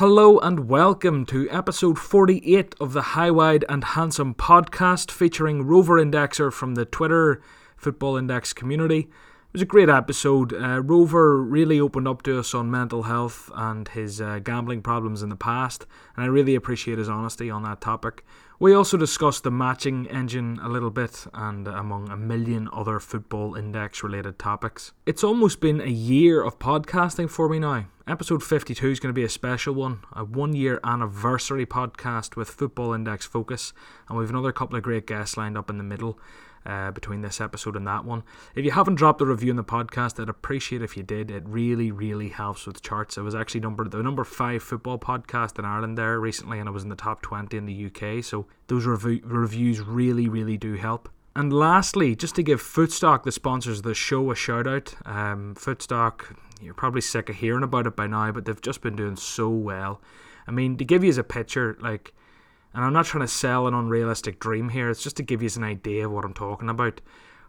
Hello and welcome to episode 48 of the High Wide and Handsome podcast featuring Rover Indexer from the Twitter Football Index community. It was a great episode. Uh, Rover really opened up to us on mental health and his uh, gambling problems in the past, and I really appreciate his honesty on that topic. We also discussed the matching engine a little bit, and among a million other football index related topics. It's almost been a year of podcasting for me now. Episode 52 is going to be a special one, a one year anniversary podcast with Football Index Focus, and we've another couple of great guests lined up in the middle uh, between this episode and that one. If you haven't dropped a review in the podcast, I'd appreciate if you did. It really, really helps with charts. It was actually number the number five football podcast in Ireland there recently, and it was in the top twenty in the UK. So those rev- reviews really, really do help. And lastly, just to give Footstock, the sponsors of the show, a shout out. Um, Footstock, you're probably sick of hearing about it by now, but they've just been doing so well. I mean, to give you as a picture, like and I'm not trying to sell an unrealistic dream here, it's just to give you an idea of what I'm talking about.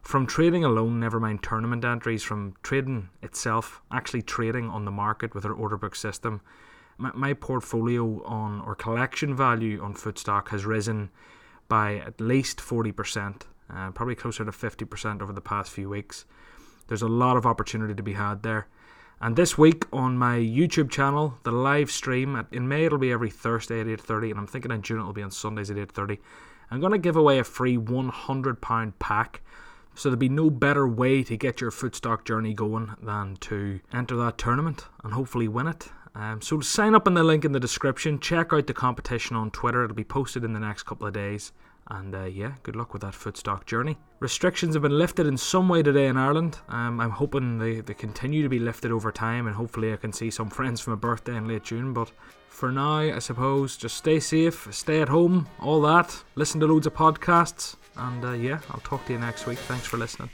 From trading alone, never mind tournament entries, from trading itself, actually trading on the market with our order book system, my, my portfolio on or collection value on Footstock has risen by at least 40%, uh, probably closer to 50% over the past few weeks. There's a lot of opportunity to be had there. And this week on my YouTube channel, the live stream in May it'll be every Thursday at 8:30, and I'm thinking in June it'll be on Sundays at 8:30. I'm gonna give away a free 100 pound pack. So there'll be no better way to get your footstock journey going than to enter that tournament and hopefully win it. Um, so sign up in the link in the description. Check out the competition on Twitter. It'll be posted in the next couple of days. And uh, yeah, good luck with that footstock journey. Restrictions have been lifted in some way today in Ireland. Um, I'm hoping they, they continue to be lifted over time, and hopefully I can see some friends for my birthday in late June. But for now, I suppose just stay safe, stay at home, all that. Listen to loads of podcasts, and uh, yeah, I'll talk to you next week. Thanks for listening.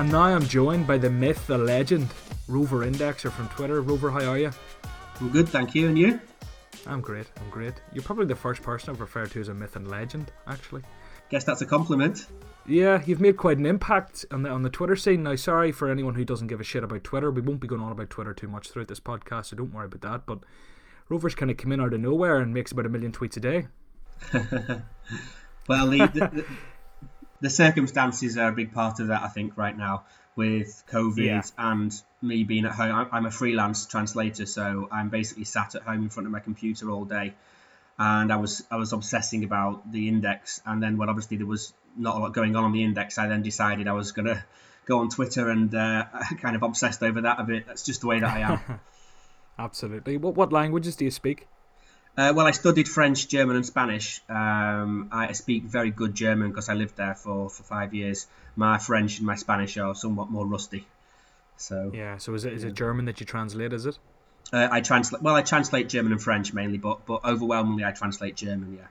And now I'm joined by the myth, the legend, Rover Indexer from Twitter. Rover, how are you? I'm good, thank you. And you? I'm great. I'm great. You're probably the first person I've referred to as a myth and legend, actually. Guess that's a compliment. Yeah, you've made quite an impact on the on the Twitter scene. Now, sorry for anyone who doesn't give a shit about Twitter. We won't be going on about Twitter too much throughout this podcast, so don't worry about that. But Rover's kind of come in out of nowhere and makes about a million tweets a day. well, the, the, the circumstances are a big part of that, I think, right now with COVID yeah. and me being at home. I'm a freelance translator, so I'm basically sat at home in front of my computer all day. And I was I was obsessing about the index, and then when obviously there was not a lot going on on the index, I then decided I was gonna go on Twitter and uh, kind of obsessed over that a bit. That's just the way that I am. Absolutely. What what languages do you speak? Uh, well, I studied French, German, and Spanish. Um, I speak very good German because I lived there for, for five years. My French and my Spanish are somewhat more rusty. So yeah. So is it is it German that you translate? Is it? Uh, I translate. Well, I translate German and French mainly, but but overwhelmingly I translate German. Yeah.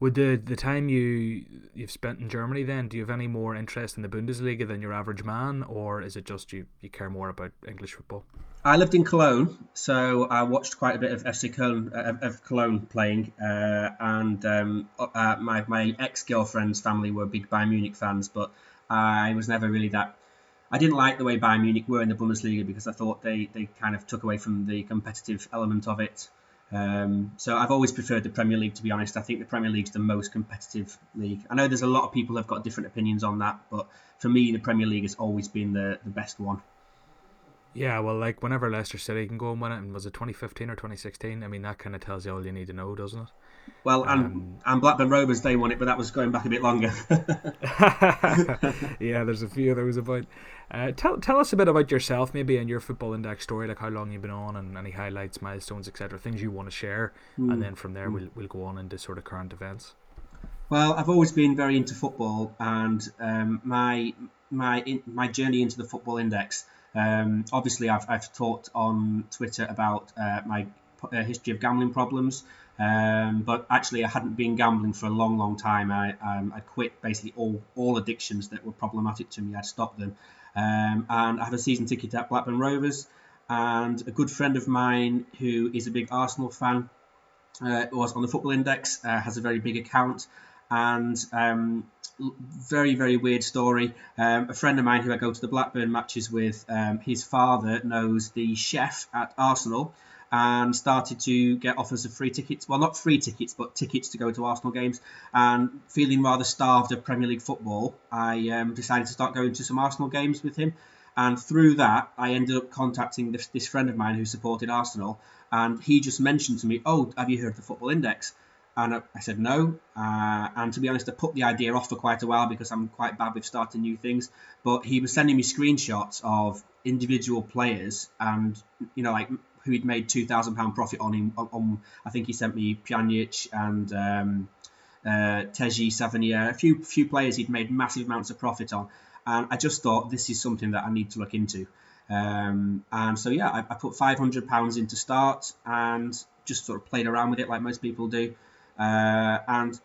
Would the the time you you've spent in Germany then, do you have any more interest in the Bundesliga than your average man, or is it just you you care more about English football? I lived in Cologne, so I watched quite a bit of FC Cologne, uh, of Cologne playing, uh, and um, uh, my my ex girlfriend's family were big Bayern Munich fans, but I was never really that. I didn't like the way Bayern Munich were in the Bundesliga because I thought they, they kind of took away from the competitive element of it. Um, so I've always preferred the Premier League, to be honest. I think the Premier League's the most competitive league. I know there's a lot of people who've got different opinions on that, but for me, the Premier League has always been the, the best one. Yeah, well, like whenever Leicester City can go and win it, and was it 2015 or 2016? I mean, that kind of tells you all you need to know, doesn't it? Well, and um, and Blackburn Rovers they won it, but that was going back a bit longer. yeah, there's a few of those about. Uh, tell tell us a bit about yourself, maybe, and your football index story, like how long you've been on, and any highlights, milestones, etc. Things you want to share, mm. and then from there mm. we'll we'll go on into sort of current events. Well, I've always been very into football, and um, my my in, my journey into the football index um, obviously, I've, I've talked on Twitter about uh, my uh, history of gambling problems, um, but actually, I hadn't been gambling for a long, long time. I um, I quit basically all all addictions that were problematic to me. I'd stopped them, um, and I had a season ticket at Blackburn Rovers. and a good friend of mine who is a big Arsenal fan uh, was on the Football Index, uh, has a very big account, and um, very very weird story. Um, a friend of mine who I go to the Blackburn matches with, um, his father knows the chef at Arsenal. And started to get offers of free tickets. Well, not free tickets, but tickets to go to Arsenal games. And feeling rather starved of Premier League football, I um, decided to start going to some Arsenal games with him. And through that, I ended up contacting this, this friend of mine who supported Arsenal, and he just mentioned to me, "Oh, have you heard the Football Index?" And I said no. Uh, and to be honest, I put the idea off for quite a while because I'm quite bad with starting new things. But he was sending me screenshots of individual players and, you know, like who he'd made £2,000 profit on him. On, on, I think he sent me Pjanic and um, uh, Teji Savanier, a few, few players he'd made massive amounts of profit on. And I just thought this is something that I need to look into. Um, and so, yeah, I, I put £500 in to start and just sort of played around with it like most people do uh, and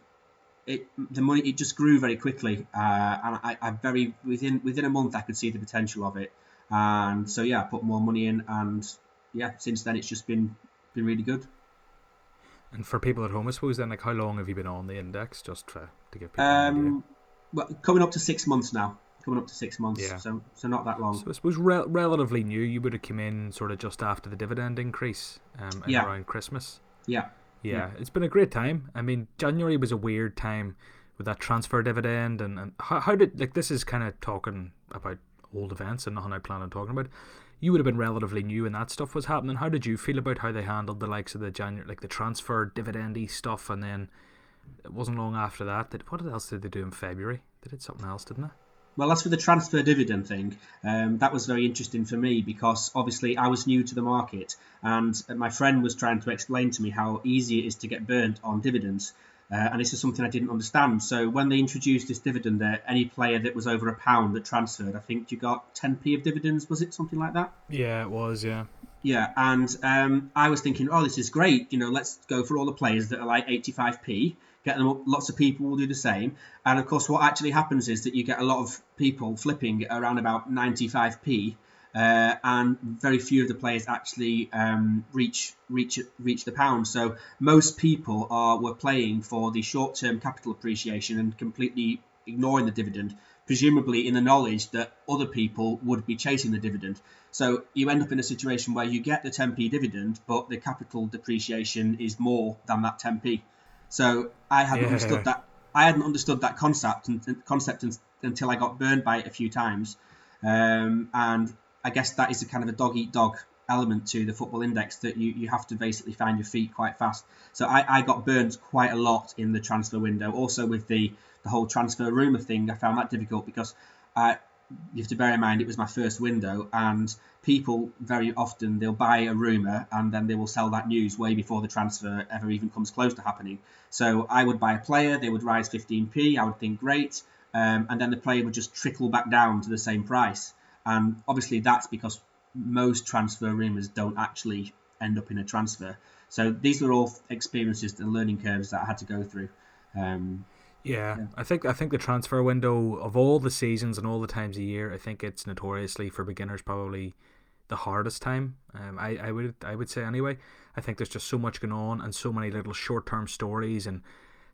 it the money it just grew very quickly, uh, and I, I very within within a month I could see the potential of it, and so yeah, I put more money in, and yeah, since then it's just been been really good. And for people at home, I suppose then, like, how long have you been on the index, just to, to give people um, Well, coming up to six months now. Coming up to six months, yeah. so so not that long. So I suppose re- relatively new. You would have come in sort of just after the dividend increase, um, yeah. around Christmas. Yeah. Yeah, it's been a great time. I mean, January was a weird time with that transfer dividend, and, and how, how did like this is kind of talking about old events and nothing I plan on talking about. You would have been relatively new when that stuff was happening. How did you feel about how they handled the likes of the January, like the transfer dividendy stuff, and then it wasn't long after that that what else did they do in February? They did something else, didn't they? Well, as for the transfer dividend thing, um, that was very interesting for me because obviously I was new to the market and my friend was trying to explain to me how easy it is to get burnt on dividends. Uh, and this is something I didn't understand. So when they introduced this dividend, there, any player that was over a pound that transferred, I think you got 10p of dividends. Was it something like that? Yeah, it was. Yeah. Yeah, and um, I was thinking, oh, this is great. You know, let's go for all the players that are like 85p get them up. Lots of people will do the same. And of course, what actually happens is that you get a lot of people flipping around about 95p. Uh, and very few of the players actually um, reach reach reach the pound. So most people are were playing for the short term capital appreciation and completely ignoring the dividend, presumably in the knowledge that other people would be chasing the dividend. So you end up in a situation where you get the 10p dividend, but the capital depreciation is more than that 10p. So I hadn't yeah. understood that. I hadn't understood that concept and concept until I got burned by it a few times, um, and I guess that is a kind of a dog eat dog element to the football index that you, you have to basically find your feet quite fast. So I, I got burned quite a lot in the transfer window. Also with the the whole transfer rumour thing, I found that difficult because I, you have to bear in mind it was my first window and people very often they'll buy a rumor and then they will sell that news way before the transfer ever even comes close to happening so i would buy a player they would rise 15p i would think great um, and then the player would just trickle back down to the same price and obviously that's because most transfer rumors don't actually end up in a transfer so these were all experiences and learning curves that i had to go through um, yeah, yeah, I think I think the transfer window of all the seasons and all the times a year, I think it's notoriously for beginners probably the hardest time. Um, I, I would I would say anyway. I think there's just so much going on and so many little short term stories and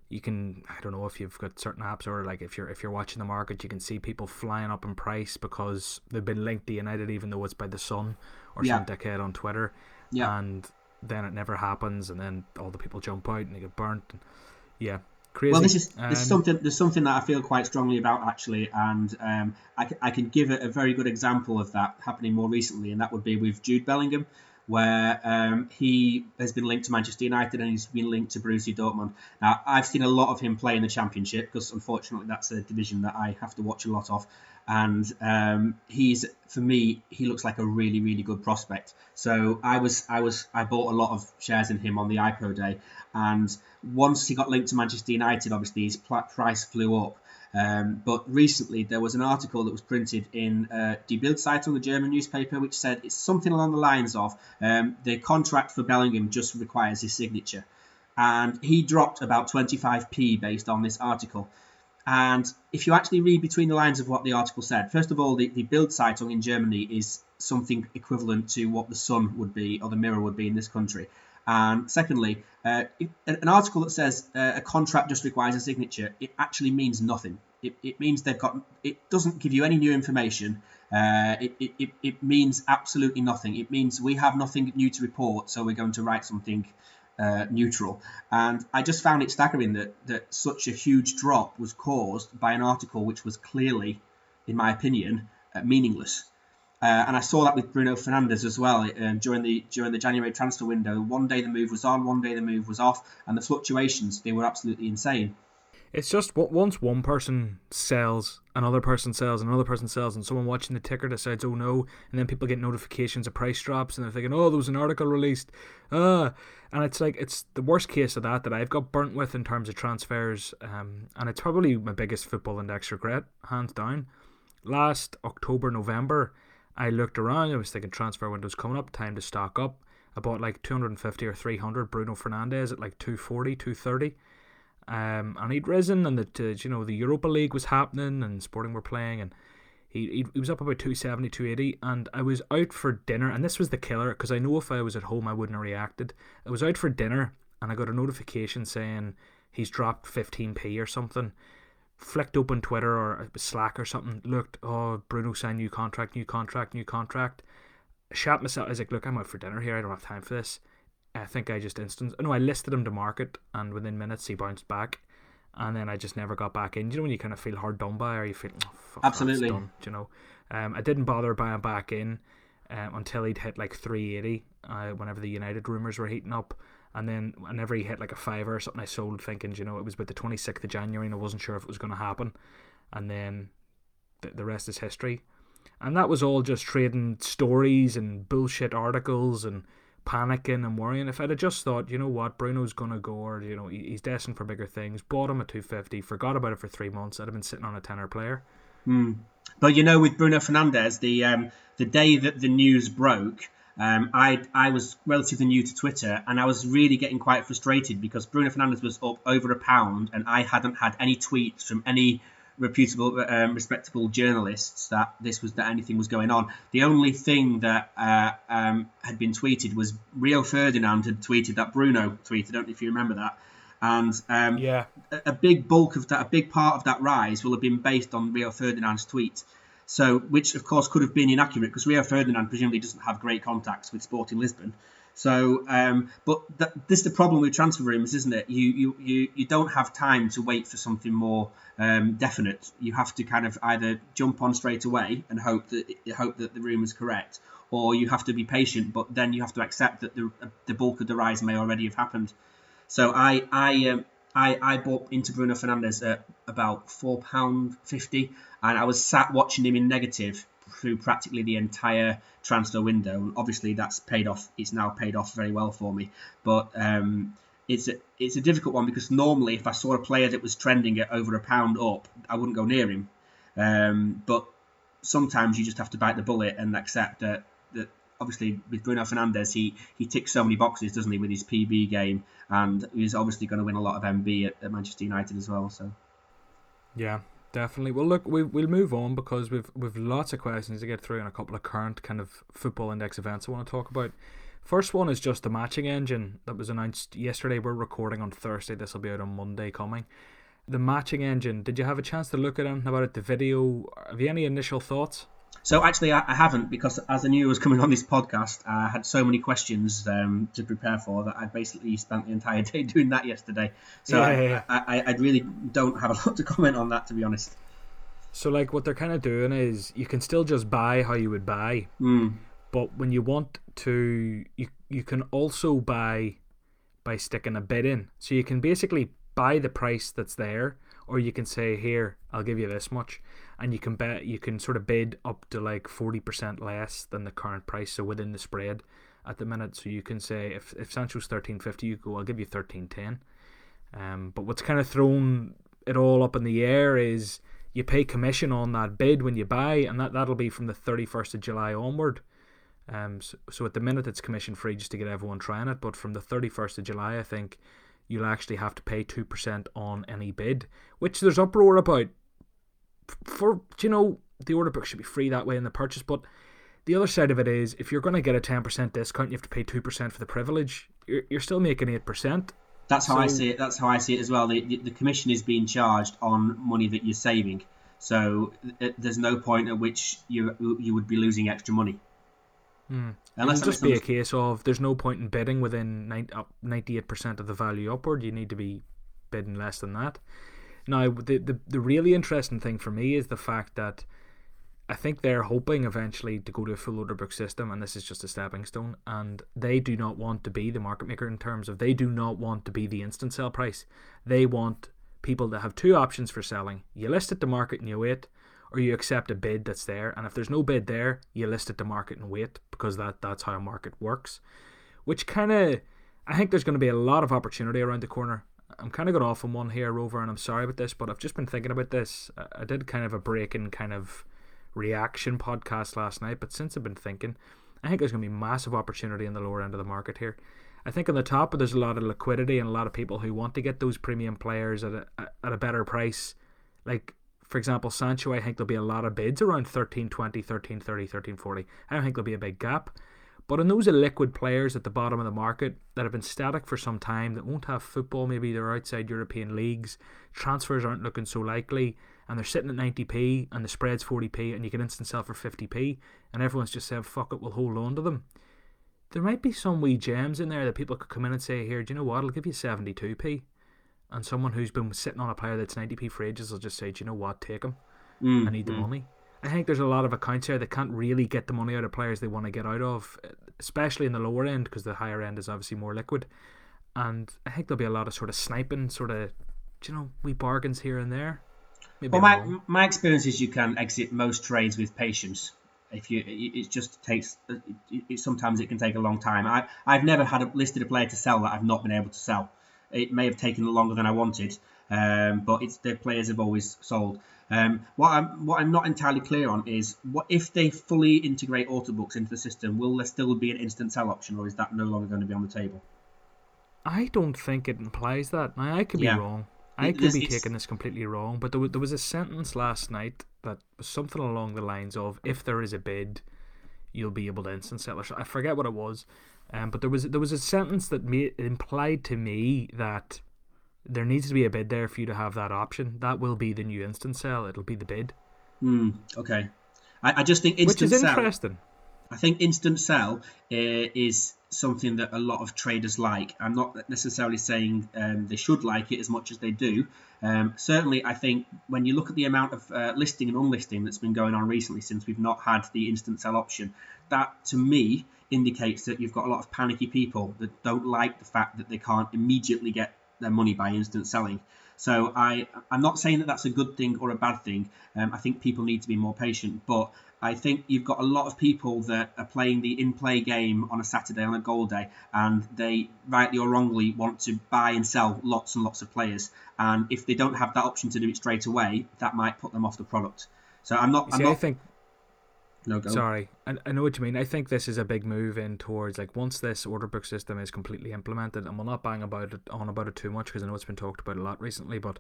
you can I don't know if you've got certain apps or like if you're if you're watching the market you can see people flying up in price because they've been linked to United even though it's by the Sun or yeah. some dickhead on Twitter. Yeah. And then it never happens and then all the people jump out and they get burnt. And, yeah, Crazy. Well, this is um, there's something there's something that I feel quite strongly about actually, and um, I, I can give a, a, very good example of that happening more recently, and that would be with Jude Bellingham, where um, he has been linked to Manchester United and he's been linked to Borussia Dortmund. Now, I've seen a lot of him play in the Championship because unfortunately that's a division that I have to watch a lot of, and um, he's for me he looks like a really really good prospect. So I was I was I bought a lot of shares in him on the IPO day, and once he got linked to Manchester United, obviously his price flew up. Um, but recently there was an article that was printed in uh, Die Bild-Zeitung, the German newspaper, which said it's something along the lines of um, the contract for Bellingham just requires his signature, and he dropped about 25p based on this article. And if you actually read between the lines of what the article said, first of all, the, the Bild Zeitung in Germany is something equivalent to what the Sun would be or the Mirror would be in this country. And secondly, uh, an article that says uh, a contract just requires a signature, it actually means nothing. It, it means they've got, it doesn't give you any new information. Uh, it, it, it means absolutely nothing. It means we have nothing new to report, so we're going to write something uh, neutral. And I just found it staggering that, that such a huge drop was caused by an article which was clearly, in my opinion, uh, meaningless. Uh, and I saw that with Bruno Fernandes as well um, during the during the January transfer window. One day the move was on, one day the move was off, and the fluctuations they were absolutely insane. It's just once one person sells, another person sells, another person sells, and someone watching the ticker decides, "Oh no!" and then people get notifications of price drops, and they're thinking, "Oh, there was an article released," ah, and it's like it's the worst case of that that I've got burnt with in terms of transfers, um, and it's probably my biggest football index regret, hands down. Last October, November I looked around. I was thinking transfer windows coming up, time to stock up. I bought like 250 or 300 Bruno Fernandes at like 240, 230. Um, and he'd risen, and the uh, you know the Europa League was happening, and Sporting were playing, and he, he, was up about 270, 280, and I was out for dinner, and this was the killer because I know if I was at home I wouldn't have reacted. I was out for dinner, and I got a notification saying he's dropped 15p or something, flicked open Twitter or Slack or something, looked, oh, Bruno signed new contract, new contract, new contract. Shot myself. I was like, look, I'm out for dinner here. I don't have time for this. I think I just instant. No, I listed him to market, and within minutes he bounced back, and then I just never got back in. Do you know when you kind of feel hard done by, or you feel oh, fuck, absolutely done, you know? Um, I didn't bother buying back in um, until he'd hit like 380. Uh, whenever the United rumors were heating up, and then whenever he hit like a fiver or something, I sold thinking, you know, it was about the 26th of January and I wasn't sure if it was going to happen. And then the, the rest is history. And that was all just trading stories and bullshit articles and panicking and worrying. If I'd have just thought, you know what, Bruno's going to go or, you know, he's destined for bigger things, bought him at 250, forgot about it for three months, I'd have been sitting on a tenner player. Hmm. But you know, with Bruno Fernandes, the um, the day that the news broke, um, I I was relatively new to Twitter and I was really getting quite frustrated because Bruno Fernandes was up over a pound and I hadn't had any tweets from any reputable, um, respectable journalists that this was that anything was going on. The only thing that uh, um, had been tweeted was Rio Ferdinand had tweeted that Bruno tweeted. I don't know if you remember that. And um, yeah, a, a big bulk of that, a big part of that rise will have been based on Rio Ferdinand's tweet. So, which of course could have been inaccurate because Rio Ferdinand presumably doesn't have great contacts with Sporting Lisbon. So, um, but that, this is the problem with transfer rumors, isn't it? You, you, you, you don't have time to wait for something more um, definite. You have to kind of either jump on straight away and hope that hope that the rumor is correct, or you have to be patient. But then you have to accept that the the bulk of the rise may already have happened. So I I um, I, I bought into Bruno Fernandes at about four pound fifty, and I was sat watching him in negative through practically the entire transfer window. And obviously, that's paid off. It's now paid off very well for me. But um, it's a, it's a difficult one because normally, if I saw a player that was trending at over a pound up, I wouldn't go near him. Um, but sometimes you just have to bite the bullet and accept that that obviously with Bruno Fernandes, he he ticks so many boxes, doesn't he, with his PB game, and he's obviously going to win a lot of MB at, at Manchester United as well. So, yeah, definitely. Well, look, we we'll move on because we've we've lots of questions to get through and a couple of current kind of football index events I want to talk about. First one is just the matching engine that was announced yesterday. We're recording on Thursday. This will be out on Monday coming. The matching engine. Did you have a chance to look at anything about it? The video. Have you any initial thoughts? So actually, I, I, haven't because as I knew I was coming on this podcast, I had so many questions um, to prepare for that I basically spent the entire day doing that yesterday. So yeah, I, yeah. I, I, really don't have a lot to comment on that, to be honest. So like what they're kind of doing is you can still just buy how you would buy, mm. but when you want to, you you can also buy by sticking a bid in. So you can basically buy the price that's there, or you can say here I'll give you this much and you can bet you can sort of bid up to like 40% less than the current price so within the spread at the minute. So you can say if if Sancho's 13.50 you go I'll give you 13.10 um but what's kind of thrown it all up in the air is you pay commission on that bid when you buy and that that'll be from the 31st of July onward. Um so, so at the minute it's commission free just to get everyone trying it but from the 31st of July I think you'll actually have to pay 2% on any bid which there's uproar about for you know the order book should be free that way in the purchase, but the other side of it is if you're going to get a 10% discount, you have to pay 2% for the privilege. You're, you're still making 8%. That's how so, I see it. That's how I see it as well. The, the commission is being charged on money that you're saving. So it, there's no point at which you you would be losing extra money. Hmm. Unless It'll just be a case of there's no point in bidding within 98% of the value upward. You need to be bidding less than that. Now, the, the, the really interesting thing for me is the fact that I think they're hoping eventually to go to a full order book system, and this is just a stepping stone. And they do not want to be the market maker in terms of they do not want to be the instant sell price. They want people that have two options for selling. You list it to market and you wait, or you accept a bid that's there. And if there's no bid there, you list it to market and wait because that that's how a market works. Which kind of, I think there's going to be a lot of opportunity around the corner. I'm kind of got off on one here, Rover, and I'm sorry about this, but I've just been thinking about this. I did kind of a break in kind of reaction podcast last night, but since I've been thinking, I think there's going to be massive opportunity in the lower end of the market here. I think on the top, there's a lot of liquidity and a lot of people who want to get those premium players at a, at a better price. Like, for example, Sancho, I think there'll be a lot of bids around 13.20, 13.30, 13.40. I don't think there'll be a big gap. But in those liquid players at the bottom of the market that have been static for some time, that won't have football, maybe they're outside European leagues, transfers aren't looking so likely, and they're sitting at 90p and the spread's 40p and you can instant sell for 50p and everyone's just said fuck it we'll hold on to them. There might be some wee gems in there that people could come in and say here do you know what? I'll give you 72p and someone who's been sitting on a player that's 90p for ages will just say do you know what? Take him mm, I need the mm. money I think there's a lot of accounts here that can't really get the money out of players they want to get out of especially in the lower end because the higher end is obviously more liquid and I think there'll be a lot of sort of sniping sort of you know we bargains here and there Maybe well, my, my experience is you can exit most trades with patience. If you, it just takes. It, it, sometimes it can take a long time. I, I've never had a, listed a player to sell that I've not been able to sell. It may have taken longer than I wanted, um, but it's the players have always sold. Um, what I'm what I'm not entirely clear on is what if they fully integrate order books into the system, will there still be an instant sell option, or is that no longer going to be on the table? I don't think it implies that. Now, I could be wrong. I could be taking this completely wrong, but there, there was a sentence last night that was something along the lines of if there is a bid, you'll be able to instant sell. I forget what it was, um, but there was there was a sentence that made, implied to me that there needs to be a bid there for you to have that option. That will be the new instant sell. It'll be the bid. Hmm. Okay. I, I just think instant Which is interesting. I think instant sell uh, is something that a lot of traders like. I'm not necessarily saying um, they should like it as much as they do. Um, certainly, I think when you look at the amount of uh, listing and unlisting that's been going on recently since we've not had the instant sell option, that to me indicates that you've got a lot of panicky people that don't like the fact that they can't immediately get their money by instant selling. So I, I'm not saying that that's a good thing or a bad thing. Um, I think people need to be more patient, but I think you've got a lot of people that are playing the in-play game on a Saturday on a goal day, and they rightly or wrongly want to buy and sell lots and lots of players. And if they don't have that option to do it straight away, that might put them off the product. So I'm not. See, I'm not, I think no, go. Sorry, I, I know what you mean. I think this is a big move in towards like once this order book system is completely implemented, and we'll not bang about it on about it too much because I know it's been talked about a lot recently, but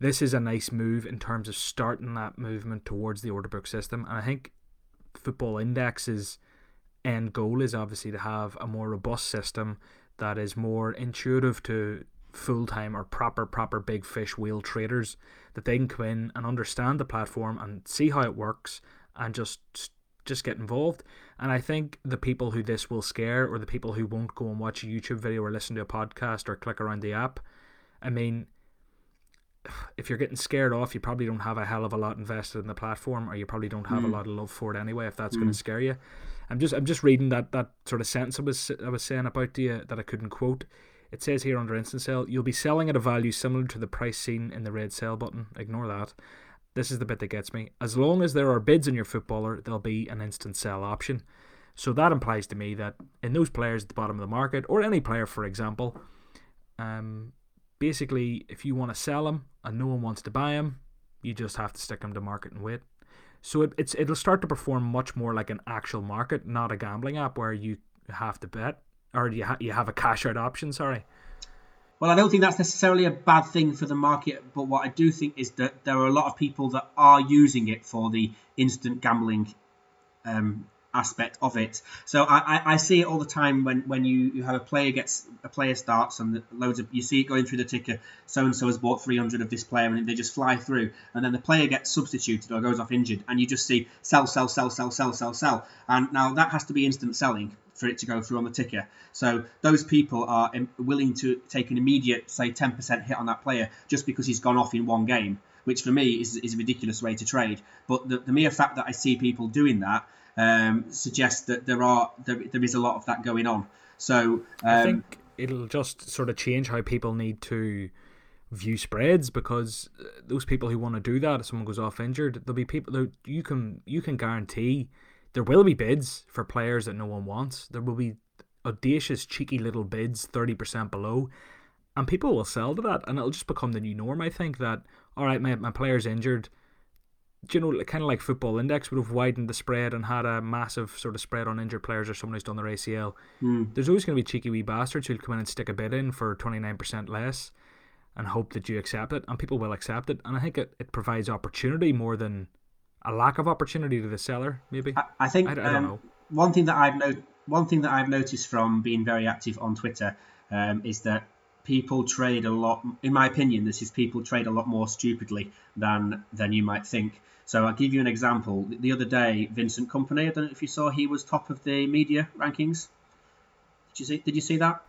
this is a nice move in terms of starting that movement towards the order book system. And I think Football Index's end goal is obviously to have a more robust system that is more intuitive to full time or proper proper big fish wheel traders that they can come in and understand the platform and see how it works and just just get involved. And I think the people who this will scare, or the people who won't go and watch a YouTube video or listen to a podcast or click around the app, I mean, if you're getting scared off, you probably don't have a hell of a lot invested in the platform, or you probably don't have mm. a lot of love for it anyway. If that's mm. going to scare you, I'm just I'm just reading that that sort of sentence I was I was saying about to you that I couldn't quote. It says here under instant sell, you'll be selling at a value similar to the price seen in the red sell button. Ignore that. This is the bit that gets me. As long as there are bids in your footballer, there'll be an instant sell option. So that implies to me that in those players at the bottom of the market, or any player, for example, um, basically, if you want to sell them and no one wants to buy them, you just have to stick them to market and wait. So it, it's it'll start to perform much more like an actual market, not a gambling app where you have to bet or you ha- you have a cash out option. Sorry. Well, I don't think that's necessarily a bad thing for the market, but what I do think is that there are a lot of people that are using it for the instant gambling um, aspect of it. So I, I, I, see it all the time when, when you, you have a player gets a player starts and loads of you see it going through the ticker. So and so has bought 300 of this player and they just fly through, and then the player gets substituted or goes off injured, and you just see sell, sell, sell, sell, sell, sell, sell, and now that has to be instant selling for it to go through on the ticker. So those people are willing to take an immediate, say, 10% hit on that player just because he's gone off in one game which for me is, is a ridiculous way to trade. But the, the mere fact that I see people doing that um, suggests that there are there, there is a lot of that going on. So um, I think it'll just sort of change how people need to view spreads because uh, those people who want to do that, if someone goes off injured, there'll be people that you can you can guarantee there will be bids for players that no one wants. There will be audacious, cheeky little bids, thirty percent below, and people will sell to that, and it'll just become the new norm. I think that all right, my my player's injured. Do you know, kind of like Football Index would have widened the spread and had a massive sort of spread on injured players or someone who's done their ACL. Mm. There's always going to be cheeky wee bastards who'll come in and stick a bid in for 29% less and hope that you accept it, and people will accept it. And I think it, it provides opportunity more than a lack of opportunity to the seller, maybe. I, I think I, I don't um, know. One thing that I've no, one thing that I've noticed from being very active on Twitter um, is that people trade a lot. In my opinion, this is people trade a lot more stupidly than than you might think. So I'll give you an example. The other day, Vincent Kompany, I don't know if you saw. He was top of the media rankings. Did you see? Did you see that?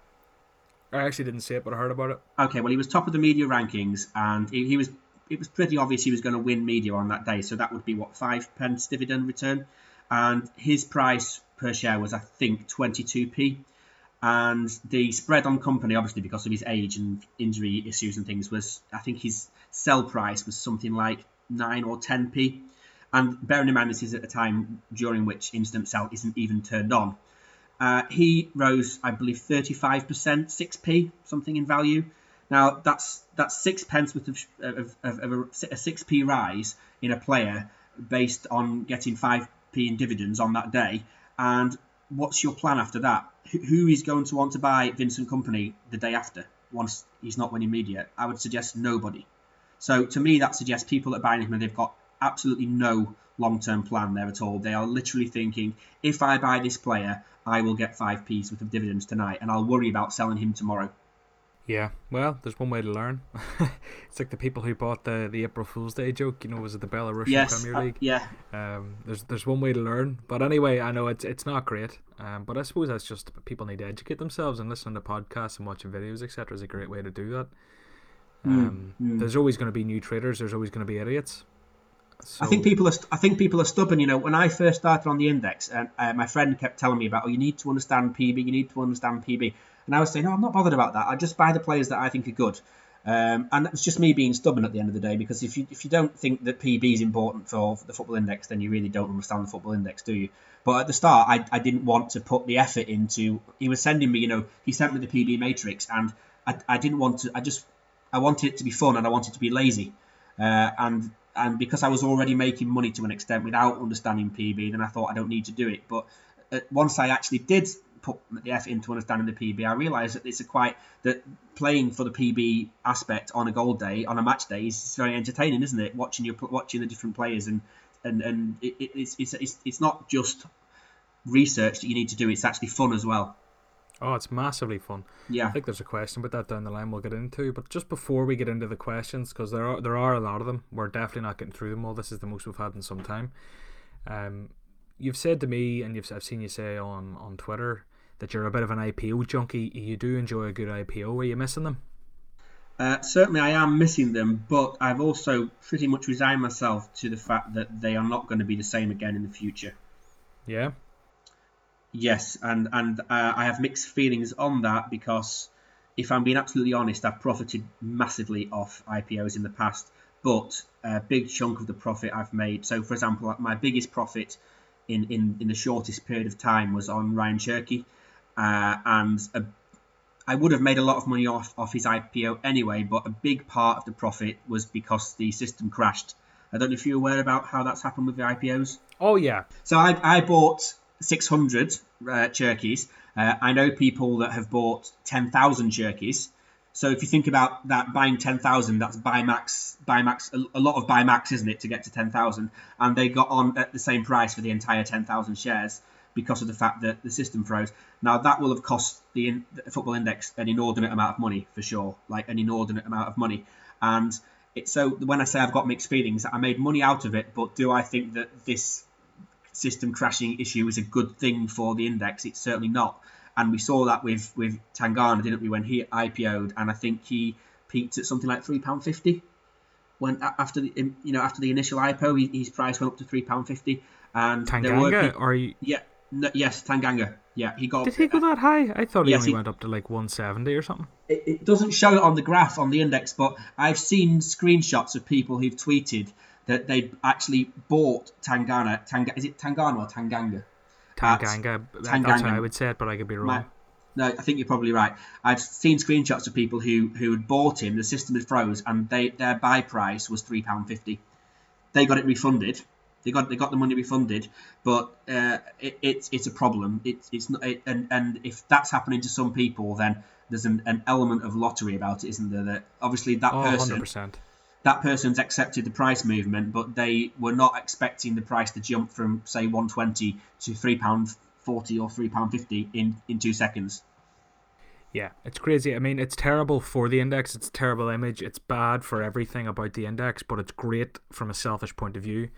I actually didn't see it, but I heard about it. Okay, well, he was top of the media rankings, and he, he was. It was pretty obvious he was going to win media on that day. So that would be what five pence dividend return, and his price per share was I think twenty two p and the spread on Kompany obviously because of his age and injury issues and things, was I think his sell price was something like nine or ten p. And bearing in mind this is at a time during which instant sell isn't even turned on, uh, he rose, I believe, thirty five percent, six p, something in value. Now that's that's six pence worth of, of, of, of a, a six p rise in a player based on getting five p in dividends on that day, and what's your plan after that? Who is going to want to buy Vincent Kompany the day after once he's not winning media? I would suggest nobody. So to me, that suggests people that are buying him and they've got absolutely no long-term plan there at all. They are literally thinking, if I buy this player, I will get five p's worth of dividends tonight, and I'll worry about selling him tomorrow. Yeah, well, there's one way to learn. it's like the people who bought the, the April Fool's Day joke. You know, was it the Belarusian yes, Premier uh, League? Uh, yeah. Um, there's there's one way to learn, but anyway, I know it's it's not great. Um, but I suppose that's just people need to educate themselves and listen to podcasts and watching videos, etc. is a great way to do that. Hmm, um, mm, mm. There's always going to be new traders. There's always going to be idiots. So, I think people are. I think people are stubborn. You know, when I first started on the index, and uh, my friend kept telling me about, oh, you need to understand PB. You need to understand PB. And I was saying, no, I'm not bothered about that. I just buy the players that I think are good. Um, and it's just me being stubborn at the end of the day because if you if you don't think that PB is important for the football index, then you really don't understand the football index, do you? But at the start, I, I didn't want to put the effort into. He was sending me, you know, he sent me the PB matrix, and I, I didn't want to. I just I wanted it to be fun and I wanted to be lazy, uh, and and because I was already making money to an extent without understanding PB, then I thought I don't need to do it. But uh, once I actually did put the effort into understanding the PB, I realised that it's a quite that playing for the PB aspect on a gold day, on a match day, is very entertaining, isn't it? Watching you watching the different players and and and it, it's, it's it's it's not just research that you need to do; it's actually fun as well. Oh, it's massively fun. Yeah, I think there's a question about that down the line we'll get into. But just before we get into the questions, because there are there are a lot of them, we're definitely not getting through them all. This is the most we've had in some time. Um, you've said to me, and you've I've seen you say on on Twitter that you're a bit of an IPO junkie. You do enjoy a good IPO. Are you missing them? Uh, certainly, I am missing them, but I've also pretty much resigned myself to the fact that they are not going to be the same again in the future. Yeah. Yes, and and uh, I have mixed feelings on that because, if I'm being absolutely honest, I've profited massively off IPOs in the past, but a big chunk of the profit I've made. So, for example, my biggest profit in in, in the shortest period of time was on Ryan Cherki uh, and a, I would have made a lot of money off, off his IPO anyway, but a big part of the profit was because the system crashed. I don't know if you're aware about how that's happened with the IPOs. Oh, yeah. So I, I bought 600 uh. Uh, I know people that have bought 10,000 Cherkis. So if you think about that, buying 10,000, that's buy max, buy max, a, a lot of buy max, isn't it, to get to 10,000? And they got on at the same price for the entire 10,000 shares. because of the fact that the system froze. Now that will have cost the, in, the football index an inordinate amount of money for sure, like an inordinate amount of money. And it, so when I say I've got mixed feelings, I made money out of it, but do I think that this system crashing issue is a good thing for the index? It's certainly not. And we saw that with with Tangana, didn't we, when he IPO'd? And I think he peaked at something like three pound fifty. When after the you know after the initial IPO, he, his price went up to three pound fifty. And Tanganga, or you... yeah, no, yes, Tanganga. Yeah, he got. Did he go that high? I thought he yes, only he, went up to like 170 or something. It, it, doesn't show it on the graph on the index, but I've seen screenshots of people who've tweeted that they actually bought Tangana. Tang, is it Tangana or Tanganga? Tanganga. Tanganga. That's how I would say it, but I could be wrong. My, no, I think you're probably right. I've seen screenshots of people who who had bought him. The system had froze, and they their buy price was three pound fifty. They got it refunded. They got they got the money refunded, but uh, it, it's it's a problem. It's it's not, it, and and if that's happening to some people, then there's an, an element of lottery about it, isn't there? That obviously that oh, person 100% that person's accepted the price movement, but they were not expecting the price to jump from say 120 to three pound 40 or three pound 50 in in two seconds. Yeah, it's crazy. I mean, it's terrible for the index. It's a terrible image. It's bad for everything about the index, but it's great from a selfish point of view.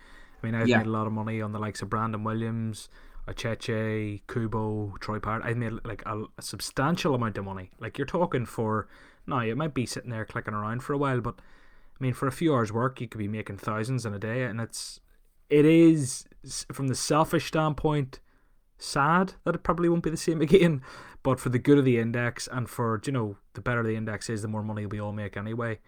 I mean, I've yeah. made a lot of money on the likes of Brandon Williams, Acheche, Kubo, Troy Parrott. I've made like a, a, substantial amount of money. Like you're talking for now, it might be sitting there clicking around for a while, but I mean, for a few hours' work, you could be making thousands in a day, and it's it is from the selfish standpoint sad that it probably won't be the same again. But for the good of the index and for you know the better the index is, the more money we all make anyway.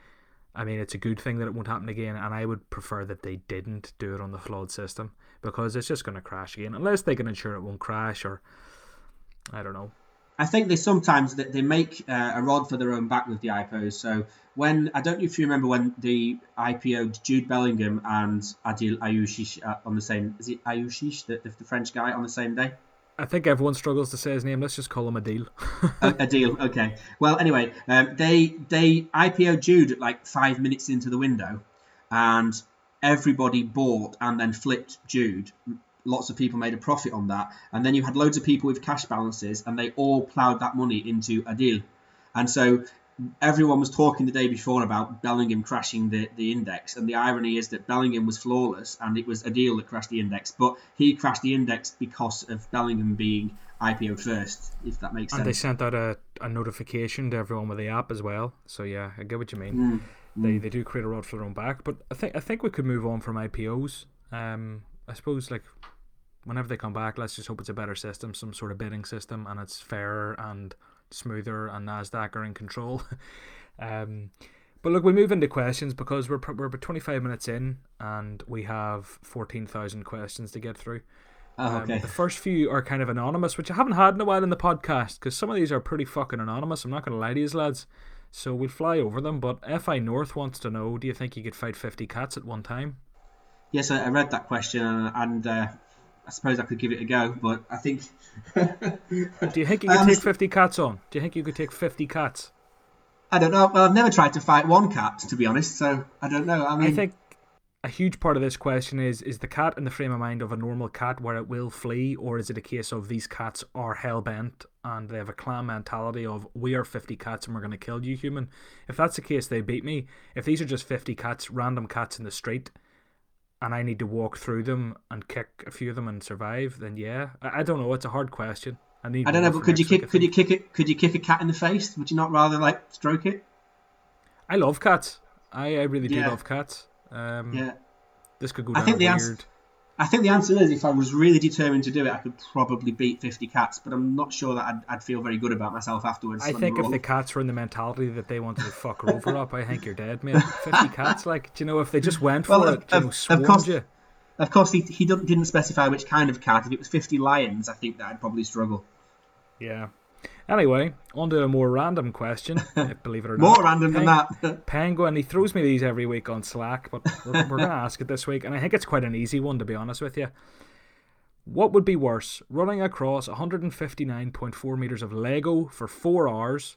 I mean, it's a good thing that it won't happen again, and I would prefer that they didn't do it on the flawed system because it's just going to crash again unless they can ensure it won't crash or I don't know. I think they sometimes that they make uh, a rod for their own back with the IPOs. So when I don't know if you remember when the IPO Jude Bellingham and Adil Aouchiche uh, on the same is it Aouchiche the, the, the, French guy on the same day. I think everyone struggles to say his name. Let's just call him Adil. uh, Adil, okay. Well, anyway, um, they they IPO Jude like five minutes into the window, and everybody bought and then flipped Jude lots of people made a profit on that. And then you had loads of people with cash balances, and they all ploughed that money into Adil. And so everyone was talking the day before about Bellingham crashing the, the index. And the irony is that Bellingham was flawless, and it was Adil that crashed the index. But he crashed the index because of Bellingham being IPO first, if that makes sense. And they sent out a, a notification to everyone with the app as well. So yeah, I get what you mean. Mm. They, they do create a rod for their own back, but I think I think we could move on from IPOs. Um, I suppose like whenever they come back, let's just hope it's a better system, some sort of bidding system, and it's fairer and smoother, and Nasdaq are in control. um, but look, we move into questions because we're we're about twenty five minutes in, and we have fourteen thousand questions to get through. Oh, okay. Um, the first few are kind of anonymous, which I haven't had in a while in the podcast because some of these are pretty fucking anonymous. I'm not going to lie to you, lads. So we'll fly over them. But FI North wants to know: Do you think you could fight fifty cats at one time? Yes, I read that question, and uh, I suppose I could give it a go, but I think. Do you think you could um, take 50 cats on? Do you think you could take 50 cats? I don't know. Well, I've never tried to fight one cat, to be honest, so I don't know. I mean, I think a huge part of this question is is the cat in the frame of mind of a normal cat where it will flee, or is it a case of these cats are hell bent and they have a clan mentality of we are 50 cats and we're going to kill you, human? If that's the case, they beat me. If these are just 50 cats, random cats in the street, and I need to walk through them and kick a few of them and survive, then yeah, I, I don't know. It's a hard question. I need. I don't know, but could you kick? Week, could you kick it? Could you kick a cat in the face? Would you not rather like stroke it? I love cats. I, I really do yeah. love cats. Um, yeah. This could go down I think the weird. Answer, I think the answer is if I was really determined to do it, I could probably beat 50 cats, but I'm not sure that I'd, I'd feel very good about myself afterwards. I think if the cats were in the mentality that they wanted to fuck Rover up, I think you're dead, mate. 50 cats, like, do you know, if they just went for well, it, of, you know, of course, you. Of course, he, he didn't specify which kind of cat. If it was 50 lions, I think that I'd probably struggle. Yeah. Anyway, on to a more random question, believe it or not. More random Peng- than that. Penguin, he throws me these every week on Slack, but we're, we're going to ask it this week, and I think it's quite an easy one, to be honest with you. What would be worse, running across 159.4 metres of Lego for four hours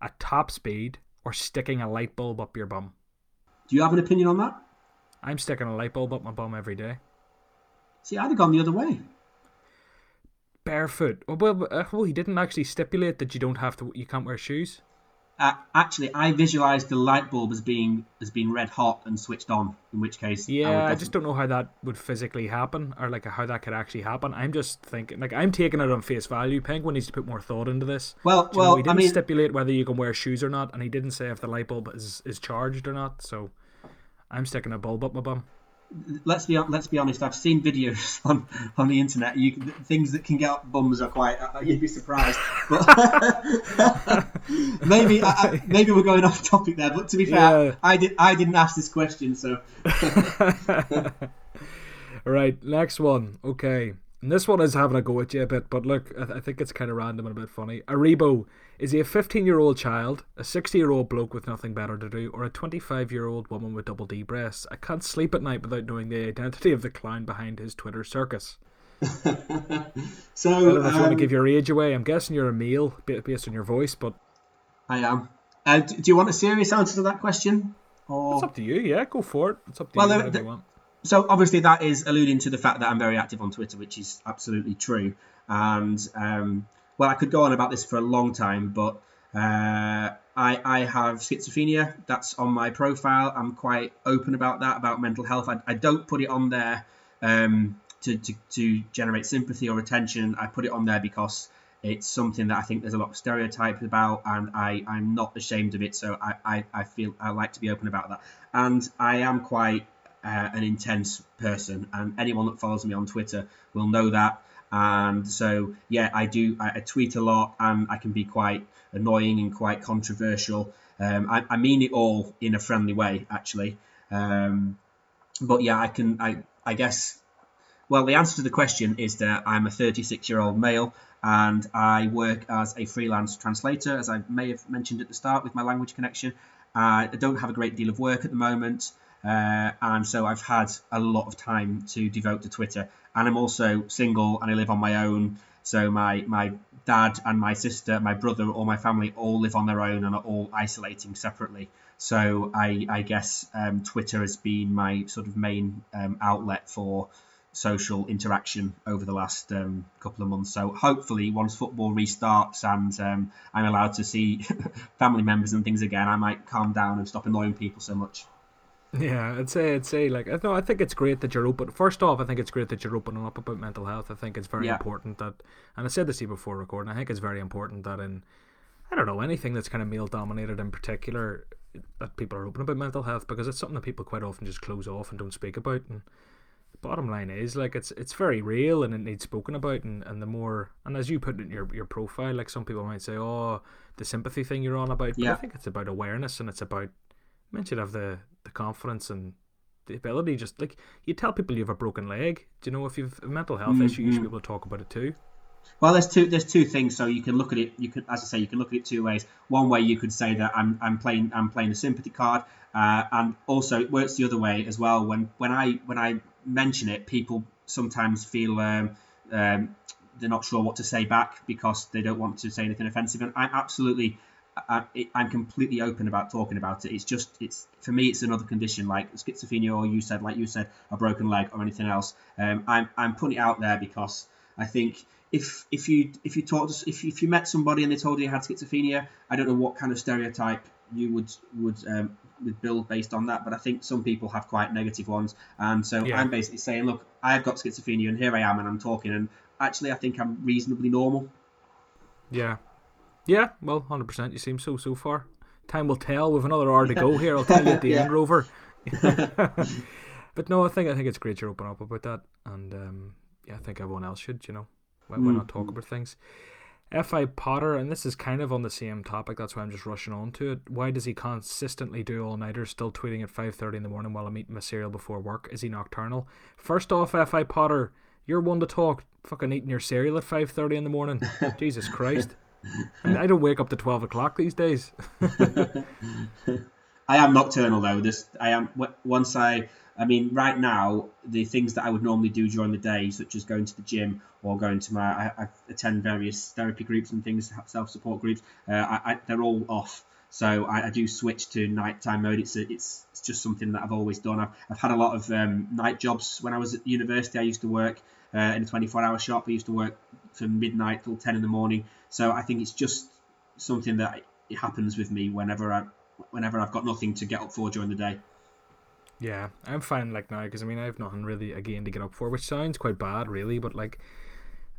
at top speed, or sticking a light bulb up your bum? Do you have an opinion on that? I'm sticking a light bulb up my bum every day. See, I'd have gone the other way barefoot. Oh, well, uh, well, he didn't actually stipulate that you don't have to. You can't wear shoes. Uh, actually, I visualized the light bulb as being as being red hot and switched on. In which case, yeah, I, I, just don't know how that would physically happen, or like how that could actually happen. I'm just thinking, like, I'm taking it on face value. Penguin needs to put more thought into this. Well, well, know, he didn't I mean, stipulate whether you can wear shoes or not, and he didn't say if the light bulb is is charged or not. So, I'm sticking a bulb up my bum let's be let's be honest. I've seen videos on, on the internet. You things that can get up bums are quite. Uh, you'd be surprised. But maybe uh, maybe we're going off topic there. But to be fair, yeah. I did I didn't ask this question, so. right, next one. Okay, and this one is having a go at you a bit, but look, I, th- I think it's kind of random and a bit funny. Aribo, is he a 15 year old child, a 60 year old bloke with nothing better to do, or a 25 year old woman with double D breasts? I can't sleep at night without knowing the identity of the clown behind his Twitter circus. so, I don't know if you want to um, give your age away. I'm guessing you're a male based on your voice, but. I am. Uh, do you want a serious answer to that question? Or... It's up to you. Yeah, go for it. It's up to well, you. The, the, so obviously that is alluding to the fact that I'm very active on Twitter, which is absolutely true. And um, well, I could go on about this for a long time, but uh, I, I have schizophrenia. That's on my profile. I'm quite open about that, about mental health. I, I don't put it on there um, to, to, to generate sympathy or attention. I put it on there because it's something that I think there's a lot of stereotypes about, and I, I'm not ashamed of it. So I, I, I feel I like to be open about that. And I am quite uh, an intense person, and anyone that follows me on Twitter will know that. And so, yeah, I do. I, I tweet a lot, and I can be quite annoying and quite controversial. Um, I, I, mean it all in a friendly way, actually. Um, but yeah, I can. I I guess. Well, the answer to the question is that I'm a 36 year old male and I work as a freelance translator, as I may have mentioned at the start with my language connection. Uh, I don't have a great deal of work at the moment. Uh, and so I've had a lot of time to devote to Twitter. And I'm also single and I live on my own. So my my dad and my sister, my brother, all my family all live on their own and are all isolating separately. So I, I guess um, Twitter has been my sort of main um, outlet for social interaction over the last um, couple of months. So hopefully, once football restarts and um, I'm allowed to see family members and things again, I might calm down and stop annoying people so much. Yeah, I'd say I'd say like no, I think it's great that you're open. First off, I think it's great that you're opening up about mental health. I think it's very yeah. important that, and I said this to you before recording. I think it's very important that in, I don't know, anything that's kind of male dominated in particular, that people are open about mental health because it's something that people quite often just close off and don't speak about. And the bottom line is like it's it's very real and it needs spoken about. And, and the more and as you put it in your your profile, like some people might say, oh, the sympathy thing you're on about. But yeah. I think it's about awareness and it's about men should have the the confidence and the ability. Just like you tell people you have a broken leg. Do you know if you've a mental health mm-hmm. issue, you should be able to talk about it too. Well, there's two there's two things. So you can look at it. You could, as I say, you can look at it two ways. One way you could say that I'm I'm playing I'm playing the sympathy card, uh, and also it works the other way as well. When when I when I mention it, people sometimes feel um, um, they're not sure what to say back because they don't want to say anything offensive. And I'm absolutely I, am completely open about talking about it. It's just, it's for me, it's another condition like schizophrenia, or you said, like you said, a broken leg or anything else. Um, I'm, I'm putting it out there because I think if if you if you talk to, if if you met somebody and they told you you had schizophrenia, I don't know what kind of stereotype you would would um, would build based on that, but I think some people have quite negative ones, and so yeah. I'm basically saying, look, I've got schizophrenia, and here I am, and I'm talking, and actually, I think I'm reasonably normal. Yeah, yeah, well, 100%. You seem so, so far. Time will tell. We've another hour to go here. I'll tell you at the yeah. end, Rover. but no, I think I think it's great you're open up about that. And um, yeah, I think everyone else should, you know. Why, why not talk mm-hmm. about things? F.I. Potter, and this is kind of on the same topic, that's why I'm just rushing on to it. Why does he consistently do all nighters, still tweeting at 5.30 in the morning while I'm eating my cereal before work? Is he nocturnal? First off, F.I. Potter, you're one to talk. Fucking eating your cereal at 5.30 in the morning. Jesus Christ. I don't wake up to twelve o'clock these days. I am nocturnal though. This I am once I. I mean, right now the things that I would normally do during the day, such as going to the gym or going to my, I, I attend various therapy groups and things, self support groups. Uh, I, I, they're all off. So I, I, do switch to nighttime mode. It's, it's it's just something that I've always done. I've, I've had a lot of um, night jobs when I was at university. I used to work uh, in a 24-hour shop. I used to work from midnight till 10 in the morning. So I think it's just something that it happens with me whenever I whenever I've got nothing to get up for during the day. Yeah, I'm fine like now because I mean I have nothing really again to get up for, which sounds quite bad really, but like.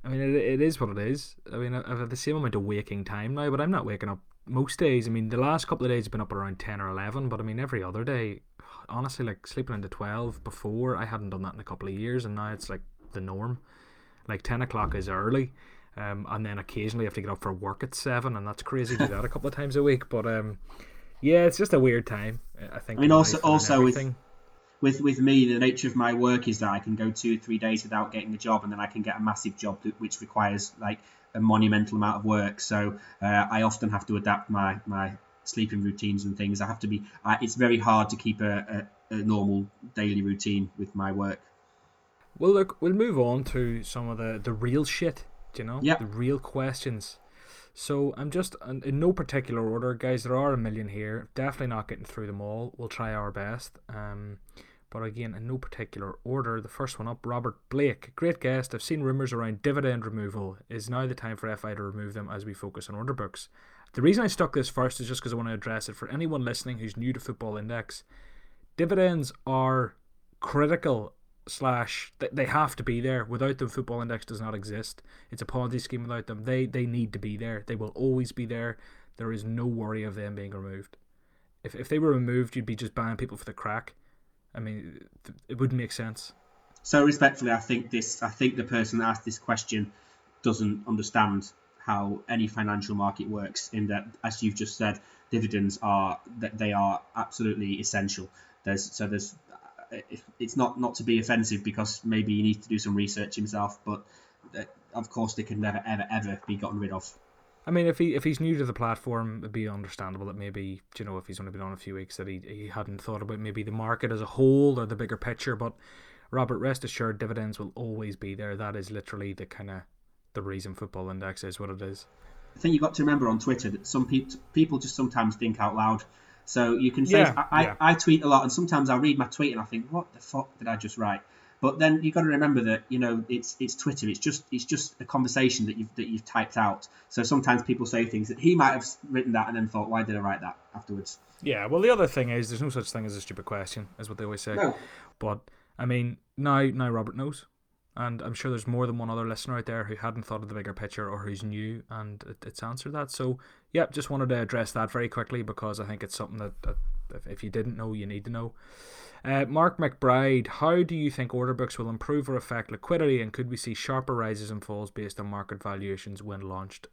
I mean, it, it is what it is. I mean, I've had the same amount of waking time now, but I'm not waking up most days. I mean, the last couple of days have been up around 10 or 11, but I mean, every other day, honestly, like sleeping into 12 before, I hadn't done that in a couple of years, and now it's like the norm. Like 10 o'clock is early, um, and then occasionally I have to get up for work at 7, and that's crazy do that a couple of times a week, but um, yeah, it's just a weird time. I think. I mean, also, also with with with me, the nature of my work is that I can go two or three days without getting a job, and then I can get a massive job which requires like a monumental amount of work. So uh, I often have to adapt my my sleeping routines and things. I have to be. Uh, it's very hard to keep a, a, a normal daily routine with my work. Well, look, we'll move on to some of the the real shit. you know? Yeah. The real questions. So I'm just in no particular order, guys. There are a million here. Definitely not getting through them all. We'll try our best. Um, but again, in no particular order. The first one up, Robert Blake. Great guest. I've seen rumours around dividend removal. Is now the time for FI to remove them as we focus on order books? The reason I stuck this first is just because I want to address it for anyone listening who's new to Football Index. Dividends are critical slash they have to be there. Without them, Football Index does not exist. It's a Ponzi scheme without them. They they need to be there. They will always be there. There is no worry of them being removed. If if they were removed, you'd be just buying people for the crack. I mean, it wouldn't make sense. So respectfully, I think this. I think the person that asked this question doesn't understand how any financial market works. In that, as you've just said, dividends are that they are absolutely essential. There's so there's. It's not not to be offensive because maybe he needs to do some research himself, but uh, of course they can never ever ever be gotten rid of. I mean, if he if he's new to the platform, it'd be understandable that maybe you know if he's only been on a few weeks that he he hadn't thought about maybe the market as a whole or the bigger picture. But Robert, rest assured, dividends will always be there. That is literally the kind of the reason Football Index is what it is. I think you've got to remember on Twitter that some people people just sometimes think out loud. So you can say yeah, I, yeah. I, I tweet a lot, and sometimes I'll read my tweet and I think, what the fuck did I just write? But then you've got to remember that you know it's it's Twitter. It's just it's just a conversation that you've that you've typed out. So sometimes people say things that he might have written that and then thought, why did I write that afterwards? Yeah. Well, the other thing is, there's no such thing as a stupid question, is what they always say. No. But I mean, now now Robert knows, and I'm sure there's more than one other listener out there who hadn't thought of the bigger picture or who's new, and it, it's answered that. So yeah, just wanted to address that very quickly because I think it's something that, that if, if you didn't know, you need to know. Uh, Mark McBride, how do you think order books will improve or affect liquidity, and could we see sharper rises and falls based on market valuations when launched,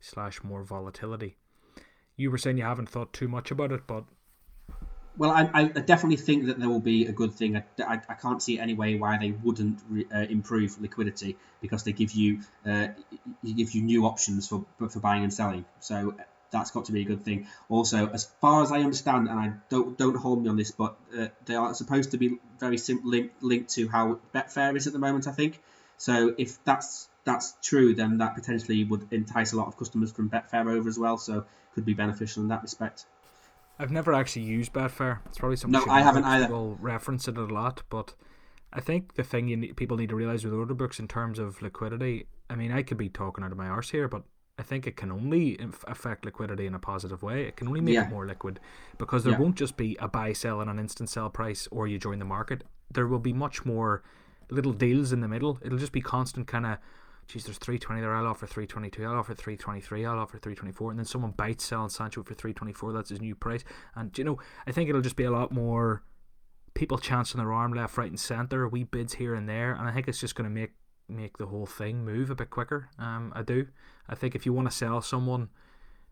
slash more volatility? You were saying you haven't thought too much about it, but Well, I, I definitely think that there will be a good thing. I, I, I can't see any way why they wouldn't re, uh, improve liquidity because they give you uh, give you new options for for buying and selling. So that's got to be a good thing. Also, as far as I understand, and I don't don't hold me on this, but uh, they are supposed to be very sim- linked linked to how Betfair is at the moment. I think so. If that's that's true, then that potentially would entice a lot of customers from Betfair over as well. So could be beneficial in that respect. I've never actually used Betfair. It's probably something No, I haven't either. People reference it a lot, but I think the thing you need, people need to realize with order books in terms of liquidity. I mean, I could be talking out of my arse here, but I think it can only affect liquidity in a positive way. It can only make Yeah. it more liquid because there Yeah. won't just be a buy sell and an instant sell price, or you join the market. There will be much more little deals in the middle. It'll just be constant kind of. Geez, there's 320 there. I'll offer 322. I'll offer 323. I'll offer 324. And then someone bites selling Sancho for 324. That's his new price. And, you know, I think it'll just be a lot more people chancing their arm left, right, and centre, wee bids here and there. And I think it's just going to make make the whole thing move a bit quicker. Um, I do. I think if you want to sell someone,